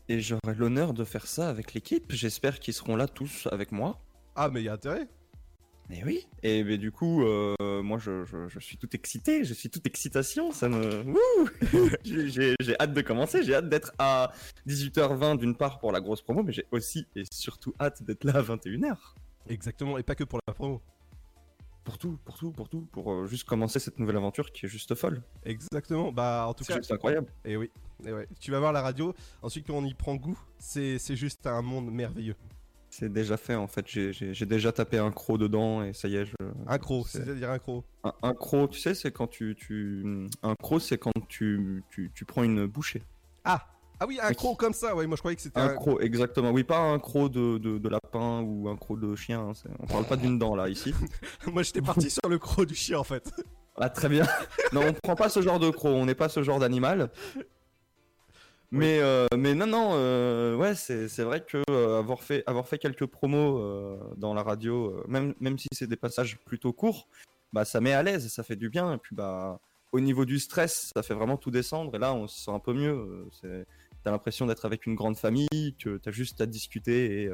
Speaker 19: Et j'aurai l'honneur de faire ça avec l'équipe. J'espère qu'ils seront là tous avec moi.
Speaker 4: Ah, mais il y a intérêt.
Speaker 19: Et oui. Et ben, du coup, euh, moi, je, je- je suis tout excité. Je suis toute excitation. Ça me. J'ai- J'ai hâte de commencer. J'ai hâte d'être à 18h20 d'une part pour la grosse promo, mais j'ai aussi et surtout hâte d'être là à 21h.
Speaker 4: Exactement. Et pas que pour la promo.
Speaker 19: Pour tout, pour tout, pour tout. Pour euh, juste commencer cette nouvelle aventure qui est juste folle.
Speaker 4: Exactement. Bah, en tout
Speaker 19: C'est
Speaker 4: cas.
Speaker 19: juste incroyable.
Speaker 4: Et oui. Et ouais. Tu vas voir la radio. Ensuite, quand on y prend goût, c'est c'est juste un monde merveilleux.
Speaker 19: C'est déjà fait en fait. J'ai- déjà tapé un croc dedans et ça y est. Je...
Speaker 4: Un croc,
Speaker 19: c'est-
Speaker 4: c'est-à-dire un croc.
Speaker 19: Un, un croc, tu sais, c'est quand tu, tu... Un croc, c'est quand tu, tu, tu prends une bouchée.
Speaker 4: Ah Ah oui, un
Speaker 19: Oui.
Speaker 4: croc comme ça. Ouais, moi je croyais que c'était
Speaker 19: Un croc, exactement. Oui, pas un croc de, de, de lapin ou un croc de chien. hein, On parle pas d'une dent là, ici.
Speaker 4: Moi j'étais parti sur le croc du chien en fait.
Speaker 19: Ah, très bien. Non, on prend pas ce genre de croc, on n'est pas ce genre d'animal. Mais, euh, mais non, non, euh, ouais, c'est c'est vrai que euh, avoir, fait, avoir fait quelques promos dans la radio, même, même si c'est des passages plutôt courts, bah, ça met à l'aise, ça fait du bien. Et puis, bah, au niveau du stress, ça fait vraiment tout descendre. Et là, on se sent un peu mieux. c'est- T'as l'impression d'être avec une grande famille, que t'as juste à discuter et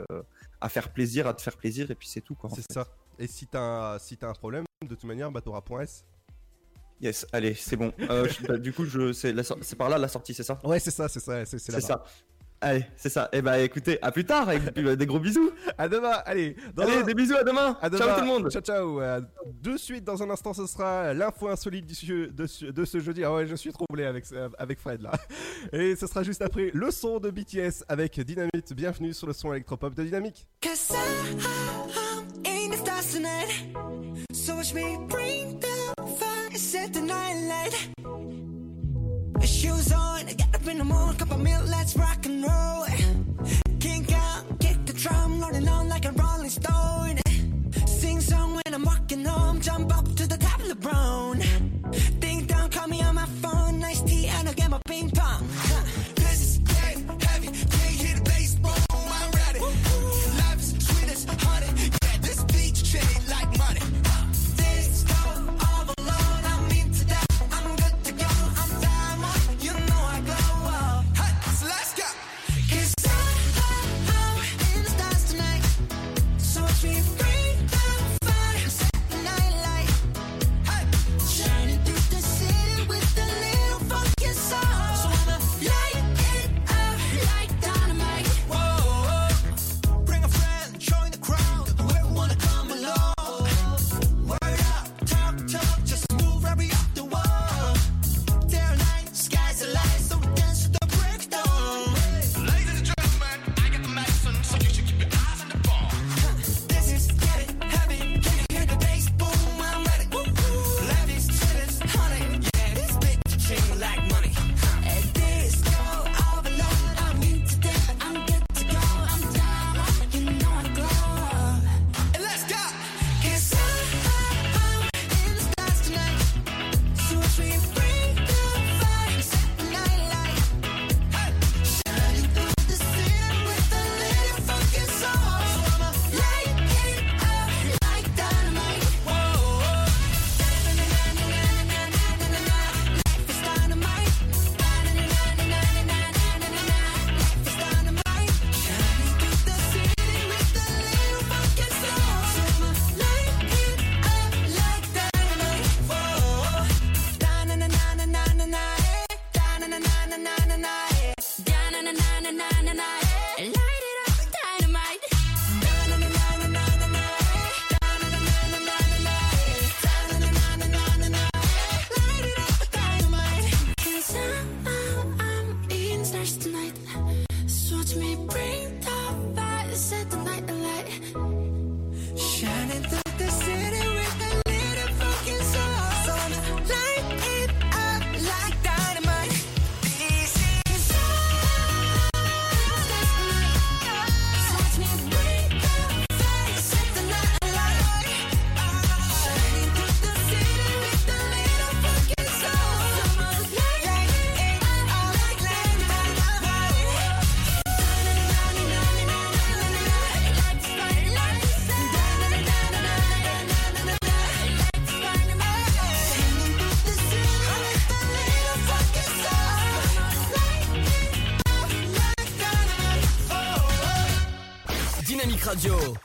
Speaker 19: à faire plaisir, à te faire plaisir, et puis c'est tout. quoi.
Speaker 4: C'est
Speaker 19: fait.
Speaker 4: ça. Et si t'as si t'as un problème, de toute manière, bah t'auras point S.
Speaker 19: Yes, allez, c'est bon. Euh, je- bah, du coup, je, c'est, la sor- c'est par là la sortie, c'est ça?
Speaker 4: Ouais, c'est ça, c'est ça, c'est c'est
Speaker 19: ça. Allez, c'est ça. Et bah écoutez, à plus tard, et puis, bah, des gros bisous.
Speaker 4: À demain, allez. dans
Speaker 19: Allez,
Speaker 4: un-
Speaker 19: des bisous, à demain.
Speaker 4: À
Speaker 19: Ciao tout le monde.
Speaker 4: Ciao, ciao. Euh, de suite, dans un instant, ce sera l'info insolite du de, ce- de ce jeudi. Ah ouais, je suis troublé avec, avec Fred là. Et ce sera juste après le son de BTS avec Dynamite. Bienvenue sur le son électropop de Dynamique.
Speaker 17: So watch me bring the fire, set the night light. Shoes on, I get up in the morning, cup of milk, let's rock and roll. Kink out, kick the drum, rolling on like a rolling stone. Sing song when I'm walking home, jump up to the top of the brown.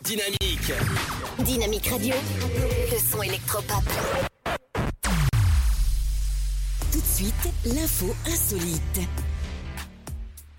Speaker 2: Dynamique.
Speaker 1: Dynamique Radio, le son électropop.
Speaker 8: Tout de suite, l'info insolite.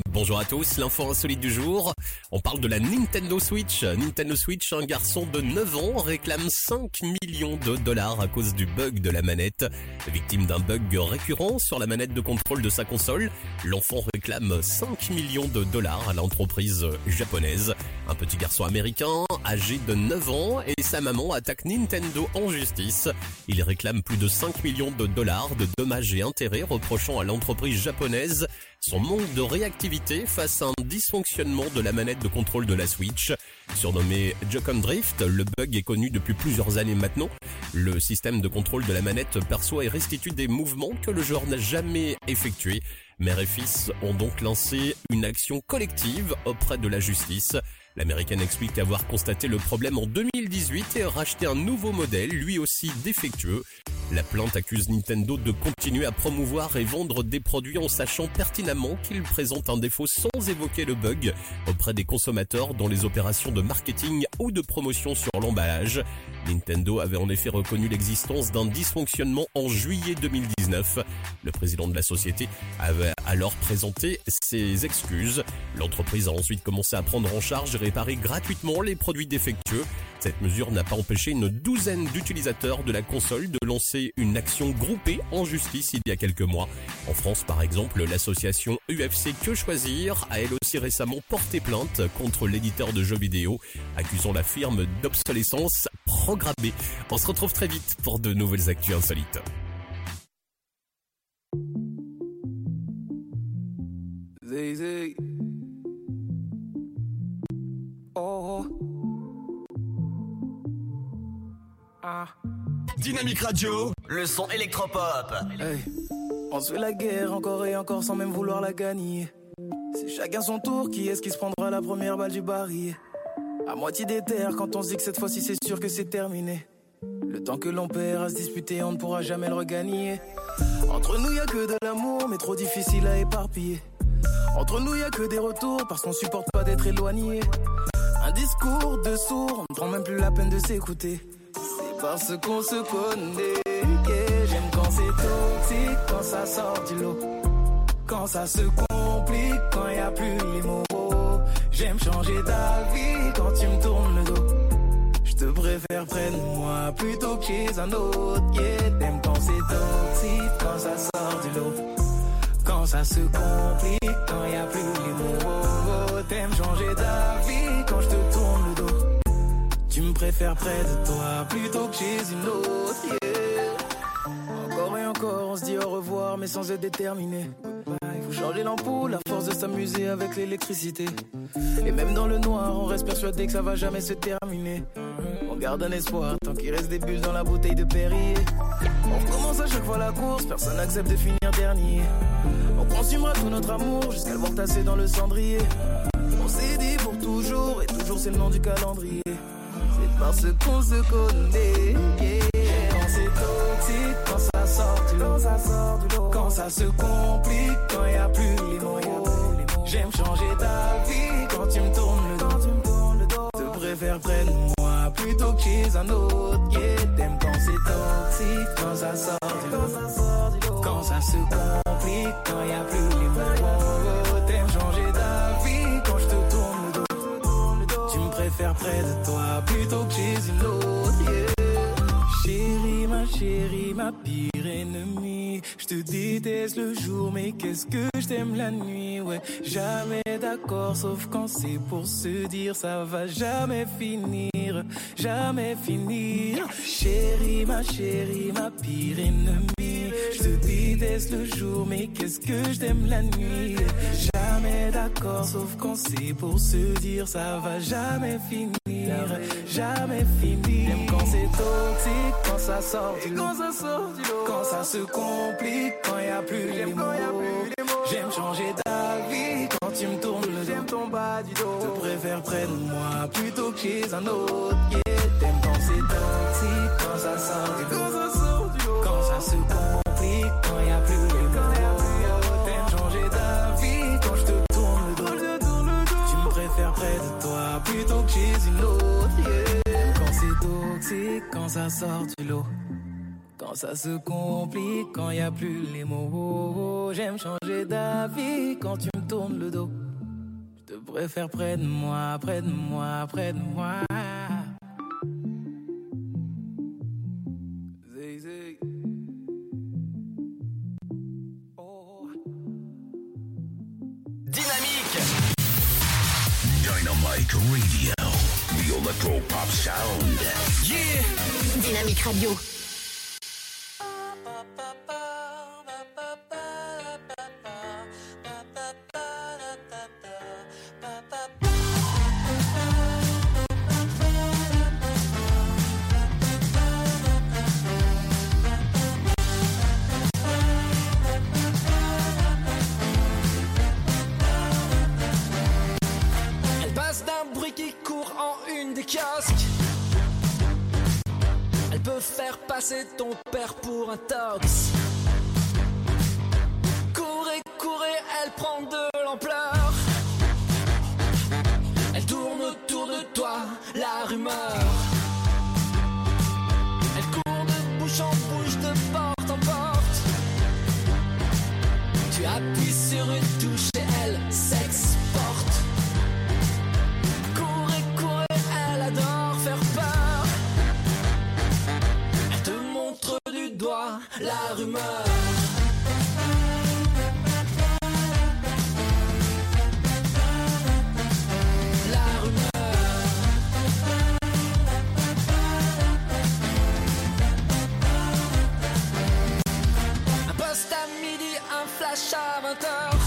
Speaker 21: Bonjour à tous, l'info insolite du jour. On parle de la Nintendo Switch. Nintendo Switch, un garçon de 9 ans réclame 5 millions de dollars à cause du bug de la manette. Victime d'un bug récurrent sur la manette de contrôle de sa console, l'enfant réclame 5 millions de dollars à l'entreprise japonaise. Un petit garçon américain âgé de 9 ans et sa maman attaquent Nintendo en justice. Il réclame plus de 5 millions de dollars de dommages et intérêts reprochant à l'entreprise japonaise son manque de réactivité face à un dysfonctionnement de la manette de contrôle de la Switch. Surnommé Joy-Con Drift, le bug est connu depuis plusieurs années maintenant. Le système de contrôle de la manette perçoit et restitue des mouvements que le joueur n'a jamais effectués. Mère et fils ont donc lancé une action collective auprès de la justice. L'américaine explique avoir constaté le problème en 2018 et racheté un nouveau modèle, lui aussi défectueux. La plainte accuse Nintendo de continuer à promouvoir et vendre des produits en sachant pertinemment qu'ils présentent un défaut sans évoquer le bug auprès des consommateurs dans les opérations de marketing ou de promotion sur l'emballage. Nintendo avait en effet reconnu l'existence d'un dysfonctionnement en juillet 2019. Le président de la société avait alors présenté ses excuses. L'entreprise a ensuite commencé à prendre en charge réparer gratuitement les produits défectueux. Cette mesure n'a pas empêché une douzaine d'utilisateurs de la console de lancer une action groupée en justice il y a quelques mois. En France, par exemple, l'association UFC Que Choisir a elle aussi récemment porté plainte contre l'éditeur de jeux vidéo, accusant la firme d'obsolescence programmée. On se retrouve très vite pour de nouvelles actus insolites.
Speaker 2: Dynamique Radio, le son électropop.
Speaker 7: Hey. On se fait la guerre encore et encore sans même vouloir la gagner. C'est chacun son tour, qui est-ce qui se prendra la première balle du baril? À moitié des terres quand on se dit que cette fois-ci c'est sûr que c'est terminé. Le temps que l'on perd à se disputer, on ne pourra jamais le regagner. Entre nous y a que de l'amour, mais trop difficile à éparpiller. Entre nous y a que des retours, parce qu'on supporte pas d'être éloigné. Un discours de sourd, on ne prend même plus la peine de s'écouter. Parce qu'on se connaît que j'aime quand c'est toxique, quand ça sort du lot. Quand ça se complique, quand y a plus les mots. J'aime changer d'avis quand tu me tournes le dos. Je te préfère près de moi plutôt que chez un autre. Yeah, t'aimes quand c'est toxique, quand ça sort du lot. Quand ça se complique, quand y a plus les mots. T'aimes changer d'avis quand préfères près de toi plutôt que chez une autre. Encore et encore, on se dit au revoir, mais sans être déterminé. Il faut changer l'ampoule, à force de s'amuser avec l'électricité. Et même dans le noir, on reste persuadé que ça va jamais se terminer. On garde un espoir tant qu'il reste des bulles dans la bouteille de Perrier. On recommence à chaque fois la course, personne n'accepte de finir dernier. On consumera tout notre amour jusqu'à le voir dans le cendrier. On s'est dit pour toujours, et toujours c'est le nom du calendrier. Parce qu'on se connaît. Quand c'est toxique, quand ça sort du lot, ça sort du. Quand ça se complique, quand y a plus les mots. J'aime changer d'avis quand tu me tournes le dos. Te préfère près de moi plutôt que chez un autre. Yeah, t'aimes quand c'est toxique, quand ça sort du lot. Quand ça se complique, quand y a plus les mots. Préfères près de toi plutôt que chez une. Chérie, ma pire ennemie. Je te déteste le jour, mais qu'est-ce que je t'aime la nuit? Ouais, jamais d'accord, sauf quand c'est pour se dire ça va jamais finir, jamais finir. Chérie, ma chérie, ma pire ennemie. Je te déteste le jour, mais qu'est-ce que je t'aime la nuit? Jamais d'accord, sauf quand c'est pour se dire ça va jamais finir, jamais finir. J'aime quand c'est toxique, quand ça sort du lot. Quand ça se complique, quand y a plus les mots. J'aime changer d'avis quand tu me tournes le dos. J'aime ton bas du dos. Te préfère près de moi plutôt que chez un autre. Yeah, t'aimes quand c'est toxique, quand ça sort du lot. Quand ça se complique, quand y a plus les mots. T'aimes changer d'avis quand je te tourne le dos. Tu me préfères près de toi plutôt que chez une autre. Sort du lot. Quand ça se complique, quand y a plus les mots, j'aime changer d'avis quand tu me tournes le dos. Je te préfère près de moi, près de moi, près de moi. Zé, zé.
Speaker 2: Dynamique
Speaker 15: Dynamite Radio. The Electro Pop Sound.
Speaker 2: Yeah
Speaker 8: Dynamique Radio.
Speaker 9: En une des kiosques. Elle peut faire passer ton père pour un tox. Courez, courez, elle prend de l'ampleur. Elle tourne autour de toi, la rumeur. Elle court de bouche en bouche, de porte en porte. Tu appuies la rumeur. La rumeur. Un poste à midi, un flash à 20h.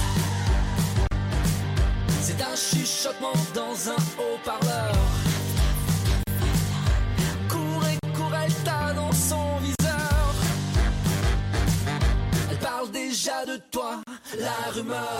Speaker 9: C'est un chuchotement dans un haut-parleur. Courez, courez, elle t'a déjà de toi, la rumeur.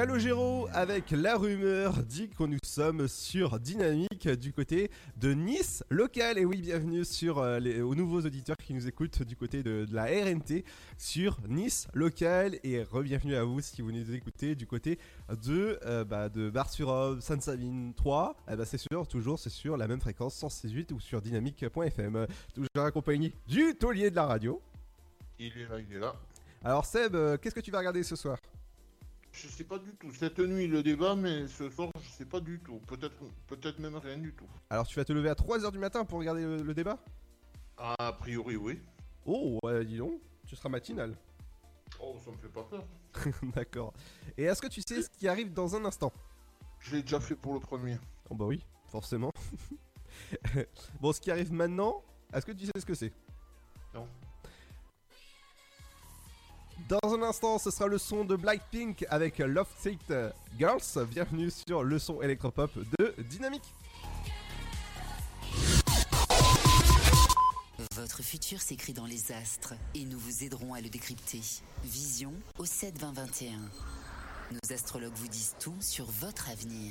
Speaker 4: Calogero avec la rumeur dit que nous sommes sur Dynamique du côté de Nice local. Et oui, bienvenue sur euh, les, aux nouveaux auditeurs qui nous écoutent du côté de, de la RNT sur Nice local. Et re-bienvenue à vous si vous nous écoutez du côté de, euh, bah, de Bar-sur-Aube, Sainte-Savine 3. Eh bah, c'est sûr, toujours, c'est sur la même fréquence 168 ou sur dynamique.fm. Toujours accompagné du taulier de la radio.
Speaker 10: Il est là, il est là.
Speaker 4: Alors Seb, euh, qu'est-ce que tu vas regarder ce soir?
Speaker 10: Je sais pas du tout. Cette nuit le débat, mais ce soir je sais pas du tout. Peut-être, peut-être même rien du tout.
Speaker 4: Alors tu vas te lever à 3h du matin pour regarder le, le débat?
Speaker 10: A priori, oui.
Speaker 4: Oh, ouais, dis donc, tu seras matinal.
Speaker 10: Oh, ça me fait pas peur.
Speaker 4: D'accord. Et est-ce que tu sais ce qui arrive dans un instant?
Speaker 10: Je l'ai déjà fait pour le premier.
Speaker 4: Oh bah oui, forcément. bon, ce qui arrive maintenant, est-ce que tu sais ce que c'est?
Speaker 10: Non.
Speaker 4: Dans un instant, ce sera le son de Blackpink avec Love Sick Girls. Bienvenue sur le son électropop de Dynamique.
Speaker 12: Votre futur s'écrit dans les astres et nous vous aiderons à le décrypter. Vision au 7 20 21. Nos astrologues vous disent tout sur votre avenir.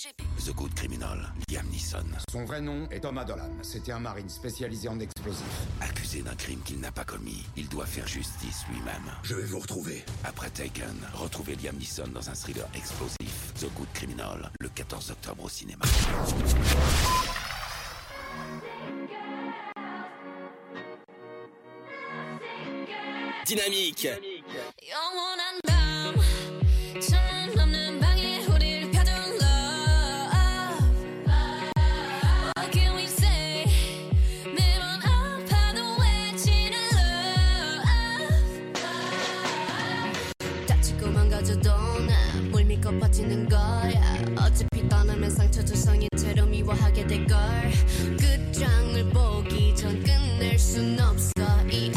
Speaker 3: The Good Criminal, Liam Neeson.
Speaker 11: Son vrai nom est Thomas Dolan. C'était un marine spécialisé en explosifs.
Speaker 3: Accusé d'un crime qu'il n'a pas commis, il doit faire justice lui-même. Je vais vous retrouver. Après Taken, retrouvez Liam Neeson dans un thriller explosif. The Good Criminal, le 14 octobre au cinéma.
Speaker 2: Dynamique.
Speaker 9: 영 미워하게 될걸. 끝장을 보기 전 끝낼 순 없어. 이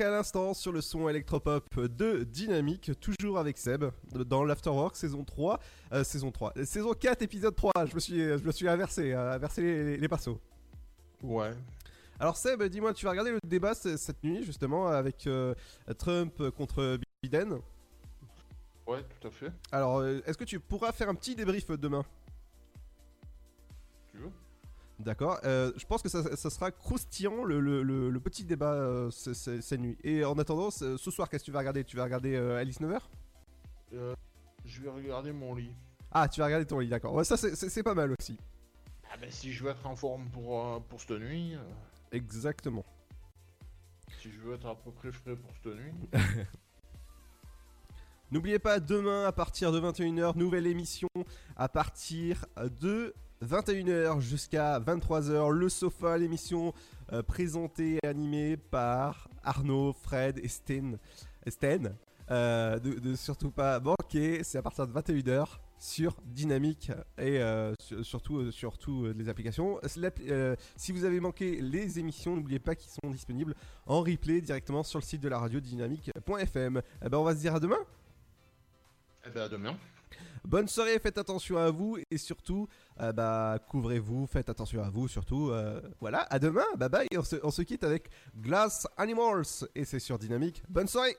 Speaker 4: À l'instant sur le son électropop de Dynamique, toujours avec Seb, dans l'Afterwork saison 3, euh, saison 3, euh, saison 4 épisode 3, je me suis, je me suis inversé, euh, inversé les, les pinceaux.
Speaker 10: Ouais.
Speaker 4: Alors Seb, dis-moi, tu vas regarder le débat cette nuit justement avec euh, Trump contre Biden?
Speaker 10: Ouais, tout à fait.
Speaker 4: Alors, est-ce que tu pourras faire un petit débrief demain?
Speaker 17: D'accord. Euh, je pense que ça, ça sera croustillant le, le- le- le petit débat euh, ce- ce- cette nuit. Et en attendant, ce ce soir, qu'est-ce que tu vas regarder? Tu vas regarder euh, Alice Never?
Speaker 10: Euh, je vais regarder mon lit.
Speaker 17: Ah, tu vas regarder ton lit, d'accord. Ouais, ça, c'est- c'est c'est pas mal aussi.
Speaker 10: Ah ben si je veux être en forme pour, euh, pour cette nuit, euh,
Speaker 17: Exactement.
Speaker 10: si je veux être à peu près frais pour cette nuit.
Speaker 17: N'oubliez pas, demain à partir de 21h, nouvelle émission à partir de 21h jusqu'à 23h. Le sofa, l'émission euh, présentée et animée par Arnaud, Fred et Sten. Euh, de, surtout pas manquer, c'est à partir de 21h sur Dynamique et euh, sur- surtout, les applications. Si vous avez manqué les émissions, n'oubliez pas qu'ils sont disponibles en replay directement sur le site de la radio dynamique.fm. Eh ben, on va se dire à demain.
Speaker 10: Eh ben à demain.
Speaker 17: Bonne soirée, faites attention à vous et surtout, euh, bah, couvrez-vous, faites attention à vous surtout. euh, voilà, à demain, bye bye. On se, on se quitte avec Glass Animals et c'est sur Dynamique. Bonne soirée.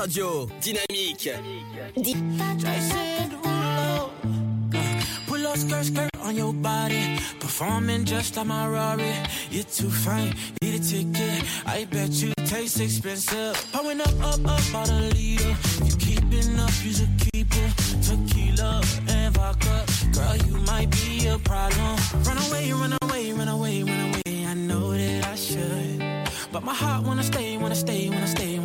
Speaker 22: radio.
Speaker 2: Dynamique. D Jason Rulo.
Speaker 7: Pull up skirt, skirt on your body. Performing just like my Rari. You're too fine, need a ticket. I bet you taste expensive. Pouring up, up, up out a leader. You keeping up, you should keep it. Tequila and vodka. Girl, you might be a problem. Run away, run away, run away, run away. I know that I should. But my heart wanna stay, wanna stay, wanna stay